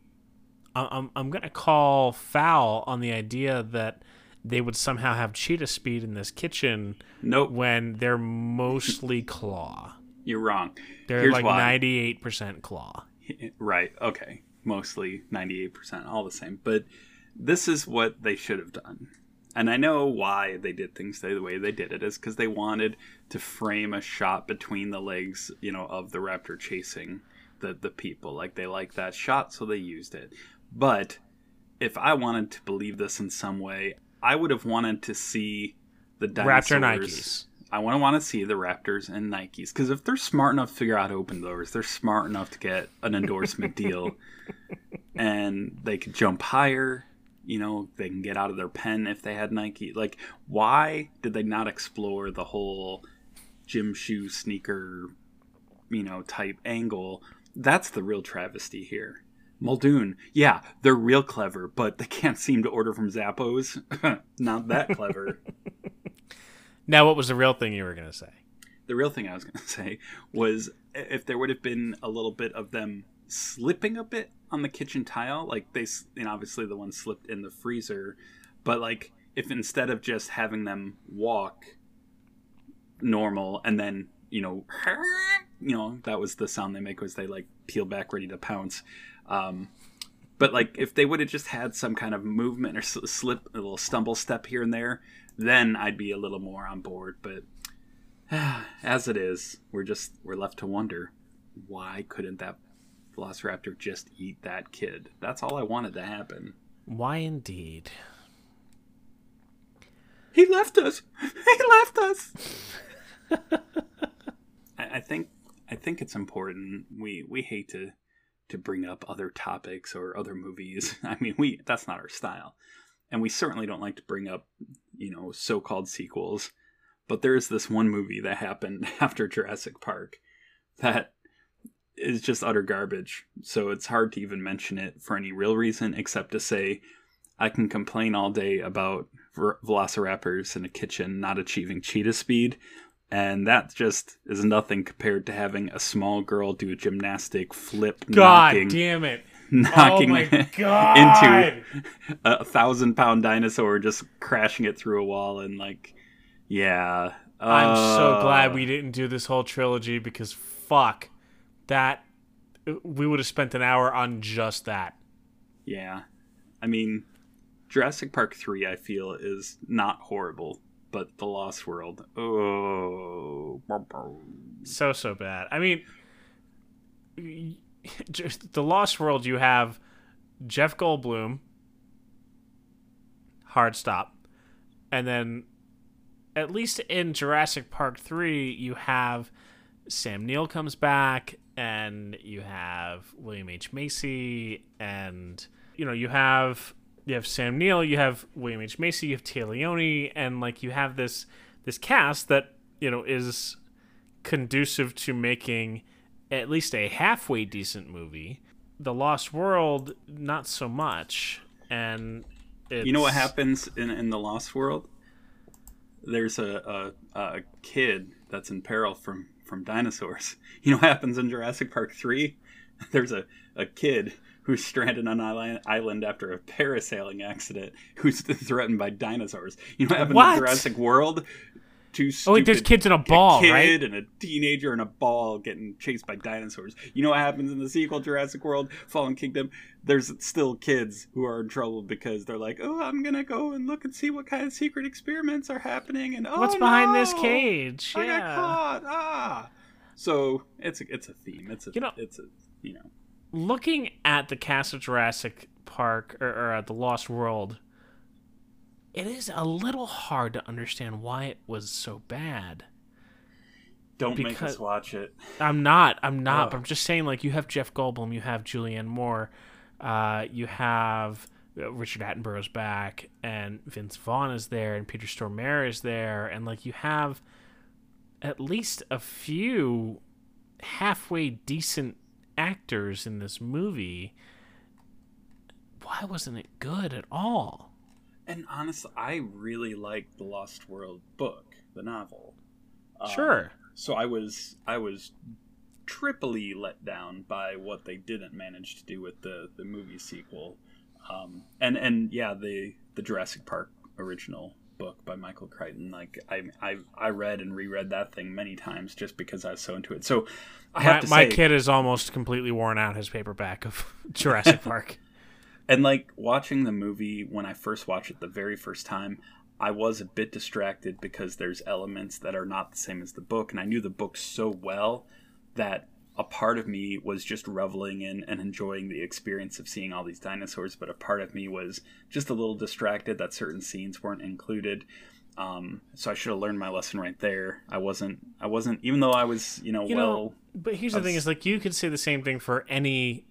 I'm I'm gonna call foul on the idea that they would somehow have cheetah speed in this kitchen Nope. when they're mostly claw. You're wrong. They're Here's like ninety eight percent claw. Right. Okay. Mostly 98%, all the same. But this is what they should have done. And I know why they did things the way they did it is because they wanted to frame a shot between the legs, you know, of the raptor chasing the, the people. Like they like that shot, so they used it. But if I wanted to believe this in some way, I would have wanted to see the Raptor. Nikes. I want to want to see the Raptors and Nikes because if they're smart enough to figure out open doors, they're smart enough to get an endorsement deal, and they could jump higher. You know, they can get out of their pen if they had Nike. Like, why did they not explore the whole gym shoe sneaker, you know, type angle? That's the real travesty here. Muldoon, yeah, they're real clever, but they can't seem to order from Zappos. not that clever. Now, what was the real thing you were gonna say? the real thing I was going to say was if there would have been a little bit of them slipping a bit on the kitchen tile, like they, know, obviously the one slipped in the freezer, but like if instead of just having them walk normal and then you know, you know that was the sound they make was they like peel back ready to pounce. Um, but like if they would have just had some kind of movement or slip, a little stumble step here and there, then I'd be a little more on board. But as it is, we're just we're left to wonder why couldn't that velociraptor just eat that kid? That's all I wanted to happen. Why indeed? He left us. He left us. I, I think I think it's important. We we hate to to bring up other topics or other movies. I mean, we that's not our style, and we certainly don't like to bring up you know so-called sequels. But there is this one movie that happened after Jurassic Park that is just utter garbage. So it's hard to even mention it for any real reason except to say I can complain all day about velociraptors in a kitchen not achieving cheetah speed, and that just is nothing compared to having a small girl do a gymnastic flip, God knocking, damn it! knocking oh my god! into a thousand pound dinosaur, just crashing it through a wall, and like, yeah. I'm so uh, glad we didn't do this whole trilogy because fuck that. We would have spent an hour on just that. Yeah, I mean, Jurassic Park 3 I feel is not horrible, but The Lost World. Oh. so so bad. I mean, just the Lost World. You have Jeff Goldblum, hard stop, and then at least in Jurassic Park three, you have Sam Neill comes back, and you have William H Macy, and you know you have you have Sam Neill, you have William H Macy, you have Téa Leoni, and like you have this this cast that you know is conducive to making at least a halfway decent movie. The Lost World, not so much. And You know what happens in, in The Lost World? There's a, a, a kid that's in peril from, from dinosaurs. You know what happens in Jurassic Park 3? There's a, a kid who's stranded on an island, island after a parasailing accident who's threatened by dinosaurs. You know what happens What? in Jurassic World? Two Oh, wait, there's kids in a ball, kid right? and a teenager in a ball getting chased by dinosaurs. You know what happens in the sequel, Jurassic World, Fallen Kingdom? There's still kids who are in trouble because they're like, "Oh, I'm gonna go and look and see what kind of secret experiments are happening." And oh, What's behind this cage? I yeah. got caught. Ah. So it's a it's a theme. It's a You know- it's a you know Looking at the cast of Jurassic Park or, or at the Lost World, it is a little hard to understand why it was so bad. don't make us watch it. I'm not. I'm not. Ugh. But I'm just saying, like, you have Jeff Goldblum, you have Julianne Moore, uh, you have uh, Richard Attenborough's back, and Vince Vaughn is there, and Peter Stormare is there, and like you have at least a few halfway decent actors in this movie. Why wasn't it good at all? And honestly, I really liked the Lost World book, the novel. Um, Sure. So I was I was triply let down by what they didn't manage to do with the the movie sequel. Um, and and yeah, the the Jurassic Park original book by Michael Crichton. Like I I I read and reread that thing many times just because I was so into it. So I have My, to my kid is almost completely worn out his paperback of Jurassic Park. And like watching the movie when I first watched it the very first time, I was a bit distracted because there's elements that are not the same as the book, and I knew the book so well that a part of me was just reveling in and enjoying the experience of seeing all these dinosaurs, but a part of me was just a little distracted that certain scenes weren't included. Um, so I should have learned my lesson right there. I wasn't. I wasn't. Even though I was, you know, You well. know, but here's the thing: is like you could say the same thing for any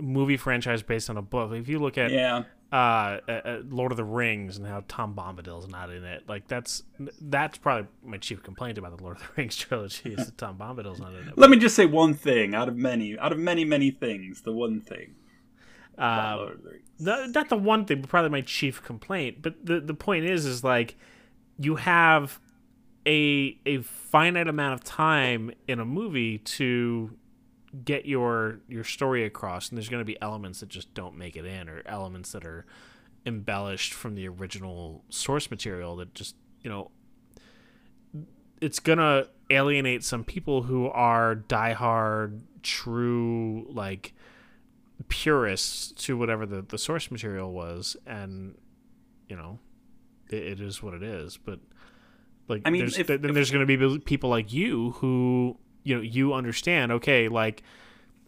movie franchise based on a book. If you look at yeah, uh, uh, uh, Lord of the Rings and how Tom Bombadil's not in it, like that's that's probably my chief complaint about the Lord of the Rings trilogy is that Tom Bombadil's not in it. let me just say one thing out of many, out of many, many things. The one thing. Um, the the, not the one thing, but probably my chief complaint. But the the point is, is like you have a a finite amount of time in a movie to get your your story across, and there's going to be elements that just don't make it in, or elements that are embellished from the original source material that just you know it's gonna alienate some people who are diehard, true, like purists to whatever the, the source material was, and you know, it, it is what it is. But like, I mean, there's, if- then if- there's going to be people like you who you know you understand. Okay, like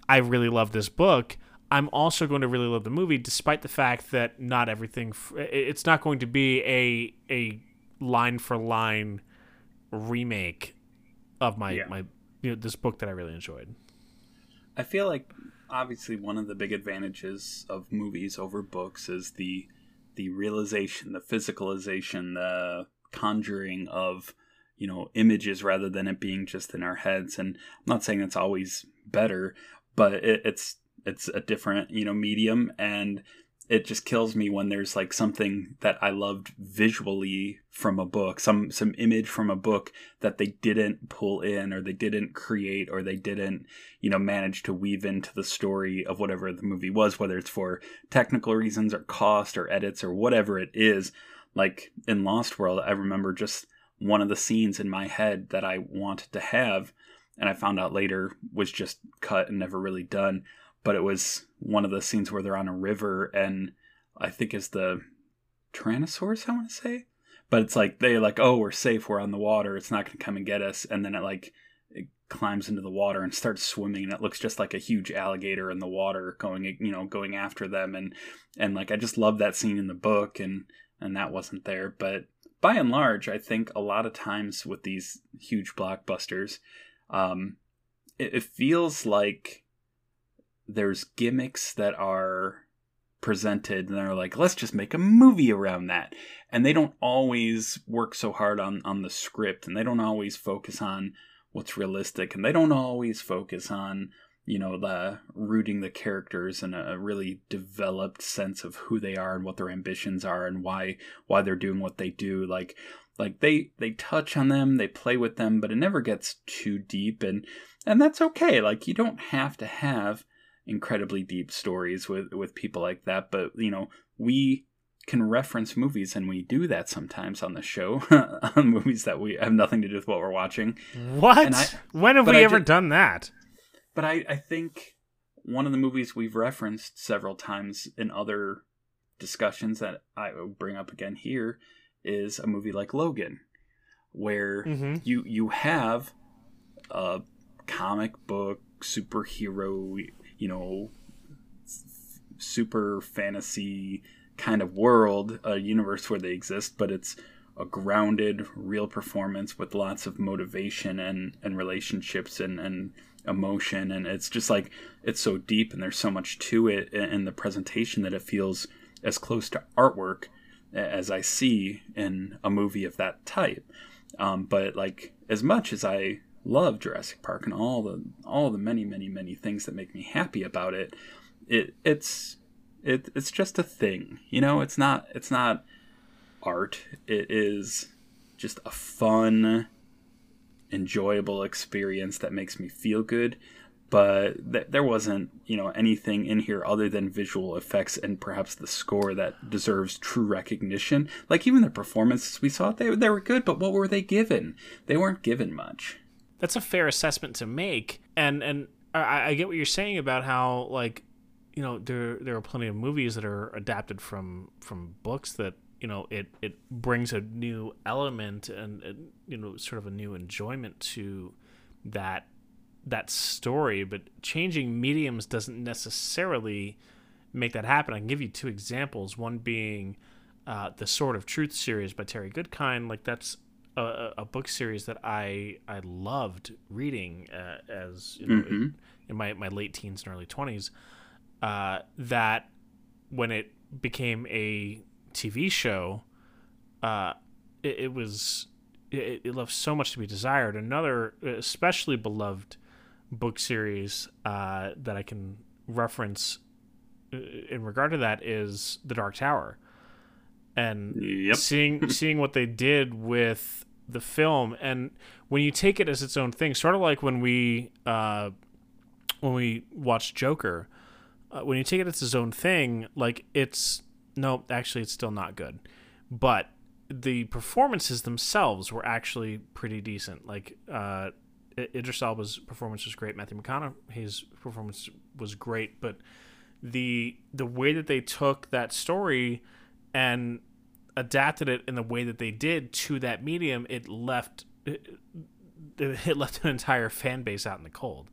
I really love this book. I'm also going to really love the movie, despite the fact that not everything f- it's not going to be a a line for line remake of my Yeah. my you know this book that I really enjoyed. I feel like obviously one of the big advantages of movies over books is the the realization, the physicalization, the conjuring of you know images rather than it being just in our heads. And I'm not saying that's always better, but it, it's it's a different you know medium and it just kills me when there's like something that I loved visually from a book, some some image from a book that they didn't pull in or they didn't create or they didn't, you know, manage to weave into the story of whatever the movie was, whether it's for technical reasons or cost or edits or whatever it is. Like in Lost World, I remember just one of the scenes in my head that I wanted to have and I found out later was just cut and never really done. But it was one of the scenes where they're on a river, and I think is the Tyrannosaurus, I want to say. But it's like they're like, oh, we're safe, we're on the water, it's not going to come and get us, and then it like it climbs into the water and starts swimming, and it looks just like a huge alligator in the water going, you know, going after them, and and like I just love that scene in the book, and and that wasn't there, but by and large, I think a lot of times with these huge blockbusters, um, it, it feels like there's gimmicks that are presented and they're like let's just make a movie around that. And they don't always work so hard on on the script and they don't always focus on what's realistic and they don't always focus on you know the rooting the characters in a really developed sense of who they are and what their ambitions are and why why they're doing what they do like like they they touch on them they play with them but it never gets too deep and and that's okay like you don't have to have incredibly deep stories with with people like that but you know we can reference movies and we do that sometimes on the show on movies that we have nothing to do with what we're watching What? I- when have we I ever done that? But I, I think one of the movies we've referenced several times in other discussions that I will bring up again here is a movie like Logan, where Mm-hmm. you you have a comic book superhero, you know, super fantasy kind of world, a universe where they exist, but it's a grounded, real performance with lots of motivation and, and relationships and, and emotion. And it's just like, it's so deep and there's so much to it in the presentation that it feels as close to artwork as I see in a movie of that type. Um, but like, as much as I love Jurassic Park and all the all the many many many things that make me happy about it, it it's it, it's just a thing, you know. It's not it's not art. It is just a fun, enjoyable experience that makes me feel good. But th- there wasn't, you know, anything in here other than visual effects and perhaps the score that deserves true recognition. Like even the performances we saw, they they were good, but what were they given? They weren't given much. That's a fair assessment to make, and and I, I get what you're saying about how like you know there there are plenty of movies that are adapted from from books that you know it it brings a new element and, and you know sort of a new enjoyment to that that story. But changing mediums doesn't necessarily make that happen. I can give you two examples. One being uh, the sword of truth series by terry goodkind. Like that's a- a, book series that i i loved reading uh, as you know in, in my, my late teens and early 20s uh, that when it became a TV show, uh, it, it was it, it left so much to be desired. Another especially beloved book series uh, that I can reference uh, in regard to that is The Dark Tower, and Yep. seeing seeing what they did with the film, and when you take it as its own thing, sort of like when we uh, when we watched Joker, uh, when you take it as its own thing, like it's no, actually, it's still not good, but the performances themselves were actually pretty decent. Like uh, Idris Elba's performance was great, Matthew McConaughey's performance was great, but the the way that they took that story and adapted it in the way that they did to that medium, it left it, it left an entire fan base out in the cold.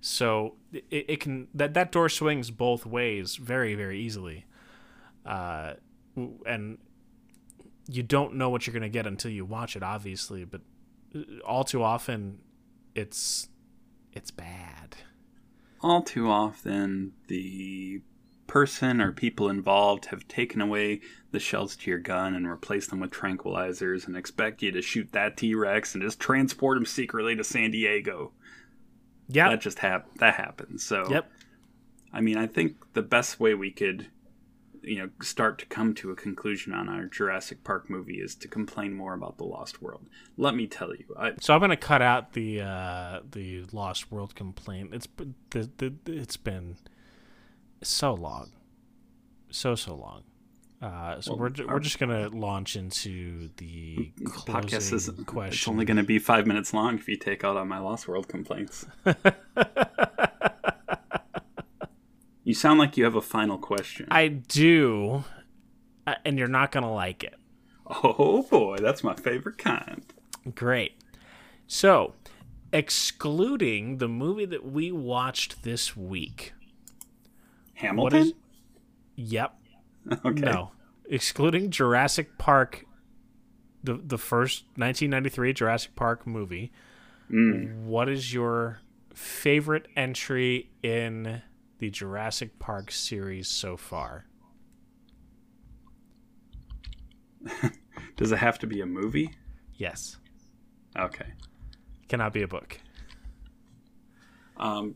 So it, it can that that door swings both ways very very easily, uh, and you don't know what you're gonna get until you watch it, obviously. But uh, all too often, it's it's bad. all too often the person or people involved have taken away the shells to your gun and replaced them with tranquilizers and expect you to shoot that T-Rex and just transport him secretly to San Diego. Yeah. That just hap- that happens. So Yep. I mean, I think the best way we could you know start to come to a conclusion on our Jurassic Park movie is to complain more about the Lost World. Let me tell you, I, So I'm gonna cut out the uh, the Lost World complaint. It's the, the, it's been so long, so so long. Uh, so Well, we're our- we're just gonna launch into the podcast is it's only going to be five minutes long if you take out all my Lost World complaints. you sound like you have a final question. I do, uh, and you're not gonna like it. Oh boy, that's my favorite kind. Great. So, excluding the movie that we watched this week. Hamilton. Is? Yep. okay. No. Excluding Jurassic Park, the the first 1993 Jurassic Park movie. Mm. What is your favorite entry in the Jurassic Park series so far? Does it have to be a movie? Yes. Okay. Cannot be a book. Um,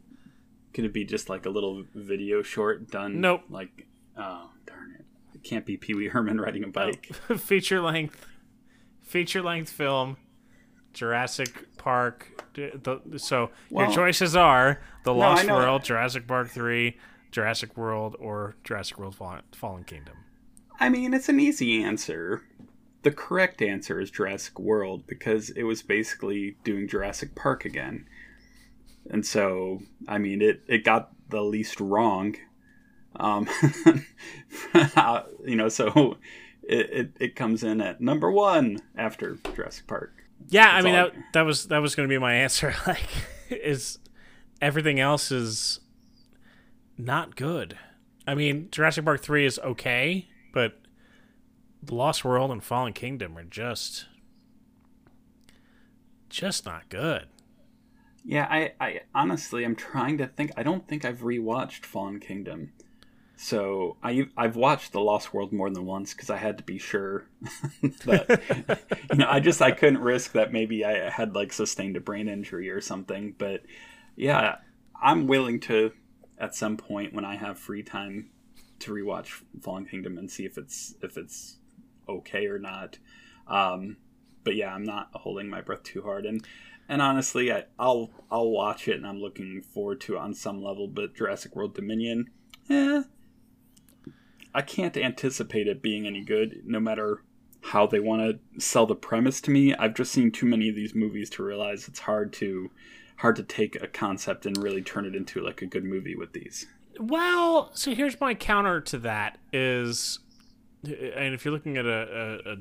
can it be just like a little video short done? Nope. Like, oh darn it! It can't be Pee Wee Herman riding a bike. feature length feature length film Jurassic Park the, so Well- your choices are The Lost know- World, Jurassic Park 3, Jurassic World or Jurassic World Fallen, Fallen Kingdom. I mean, it's an easy answer. The correct answer is Jurassic World because it was basically doing Jurassic Park again. And so, I mean, it, it got the least wrong. Um, you know, so it, it, it comes in at number one after Jurassic Park. Yeah, I mean that that was that was going to be my answer like is everything else is not good. I mean, Jurassic Park 3 is okay, but Lost World and Fallen Kingdom are just just not good. Yeah, I, I honestly, I'm trying to think. I don't think I've rewatched Fallen Kingdom, so I I've watched The Lost World more than once because I had to be sure that you know I just I couldn't risk that maybe I had like sustained a brain injury or something. But yeah, I'm willing to at some point when I have free time to rewatch Fallen Kingdom and see if it's if it's okay or not. Um, but yeah, I'm not holding my breath too hard and and honestly, I, I'll I'll watch it and I'm looking forward to it on some level. But Jurassic World Dominion, eh, I can't anticipate it being any good, no matter how they want to sell the premise to me. I've just seen too many of these movies to realize it's hard to hard to take a concept and really turn it into like a good movie with these. Well, so here's my counter to that is, and if you're looking at a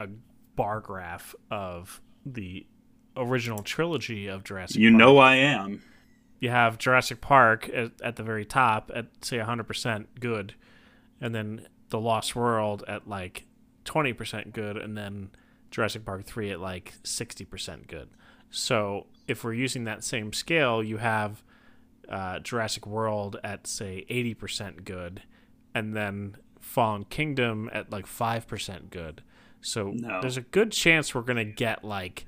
a, a, bar graph of the original trilogy of Jurassic, You Park, know I am. you have Jurassic Park at, at the very top at say 100% good, and then The Lost World at like 20% good, and then Jurassic Park 3 at like 60% good. So if we're using that same scale, you have uh, Jurassic World at say 80% good, and then Fallen Kingdom at like 5% good. So No. there's a good chance we're going to get like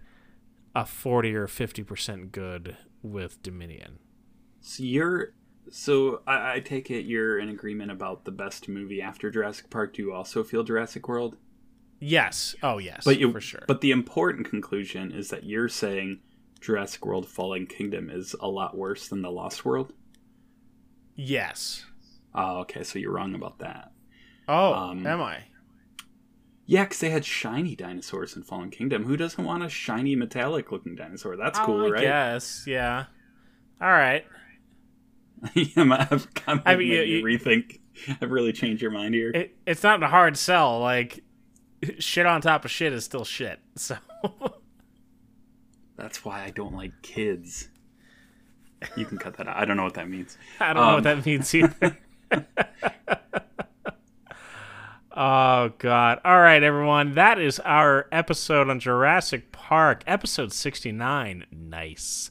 a 40 or 50% good with Dominion. So you're so I, I take it you're in agreement about the best movie after Jurassic Park. Do you also feel Jurassic World? Yes. Oh, yes. But you, for sure. But the important conclusion is that you're saying Jurassic World: Fallen Kingdom is a lot worse than the Lost World. yes. Oh, okay. So you're wrong about that. Oh, Um, am I? Yeah, because they had shiny dinosaurs in Fallen Kingdom. Who doesn't want a shiny metallic looking dinosaur? That's cool, oh, I right? Yes, Yeah. All right. I've kind of I mean, you- you rethink. I've really changed your mind here. It, it's not a hard sell. Like, shit on top of shit is still shit. So. That's why I don't like kids. You can cut that out. I don't know what that means. I don't know Um, what that means either. oh god. All right, everyone. That is our episode on Jurassic Park, episode 69. Nice.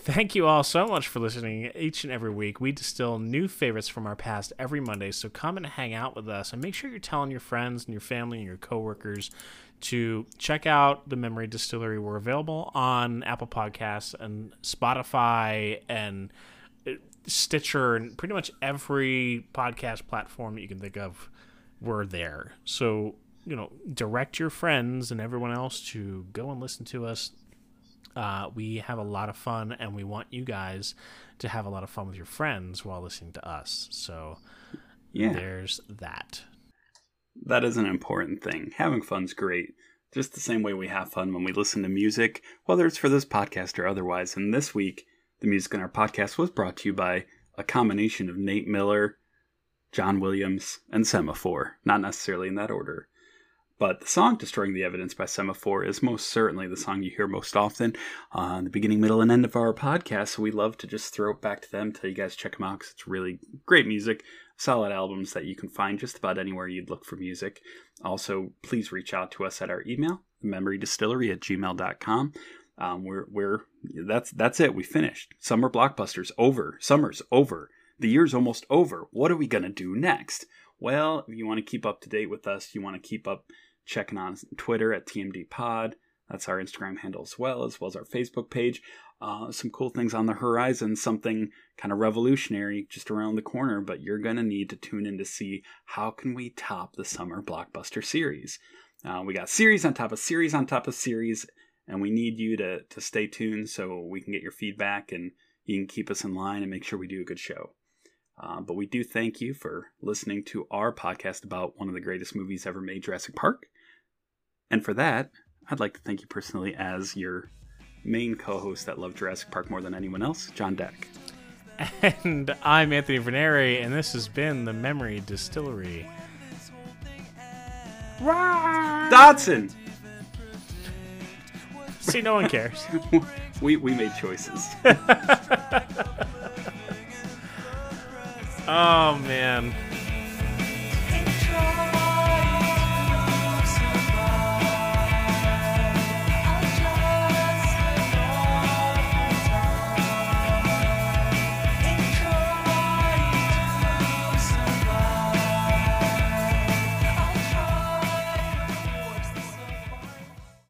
Thank you all so much for listening each and every week. We distill new favorites from our past every Monday, so come and hang out with us and make sure you're telling your friends and your family and your coworkers to check out the Memory Distillery. We're available on Apple Podcasts and Spotify and uh, Stitcher and pretty much every podcast platform that you can think of. We're there. So, you know, direct your friends and everyone else to go and listen to us. Uh, we have a lot of fun, and we want you guys to have a lot of fun with your friends while listening to us. So, Yeah. there's that. That is an important thing. Having fun's great. Just the same way we have fun when we listen to music, whether it's for this podcast or otherwise. And this week, the music in our podcast was brought to you by a combination of Nate Miller, John Williams, and Semaphore. Not necessarily in that order. But the song Destroying the Evidence by Semaphore is most certainly the song you hear most often uh, in the beginning, middle, and end of our podcast. So we love to just throw it back to them, tell you guys check them out because it's really great music, solid albums that you can find just about anywhere you'd look for music. Also, please reach out to us at our email, memorydistillery at gmail.com. Um, we're, we're, that's, that's it. We finished. Summer blockbusters over. Summer's over. The year's almost over. What are we going to do next? Well, if you want to keep up to date with us, you want to keep up checking on Twitter at TMD Pod. That's our Instagram handle as well, as well as our Facebook page. Uh, some cool things on the horizon, something kind of revolutionary just around the corner, but you're going to need to tune in to see how can we top the summer blockbuster series. Uh, we got series on top of series on top of series, and we need you to, to stay tuned so we can get your feedback and you can keep us in line and make sure we do a good show. Uh, but we do thank you for listening to our podcast about one of the greatest movies ever made, Jurassic Park. And for that, I'd like to thank you personally as your main co host that loved Jurassic Park more than anyone else, John Deck. And I'm Anthony Verneri, and this has been the Memory Distillery. Dodgson! See, no one cares. we, we made choices. oh, man.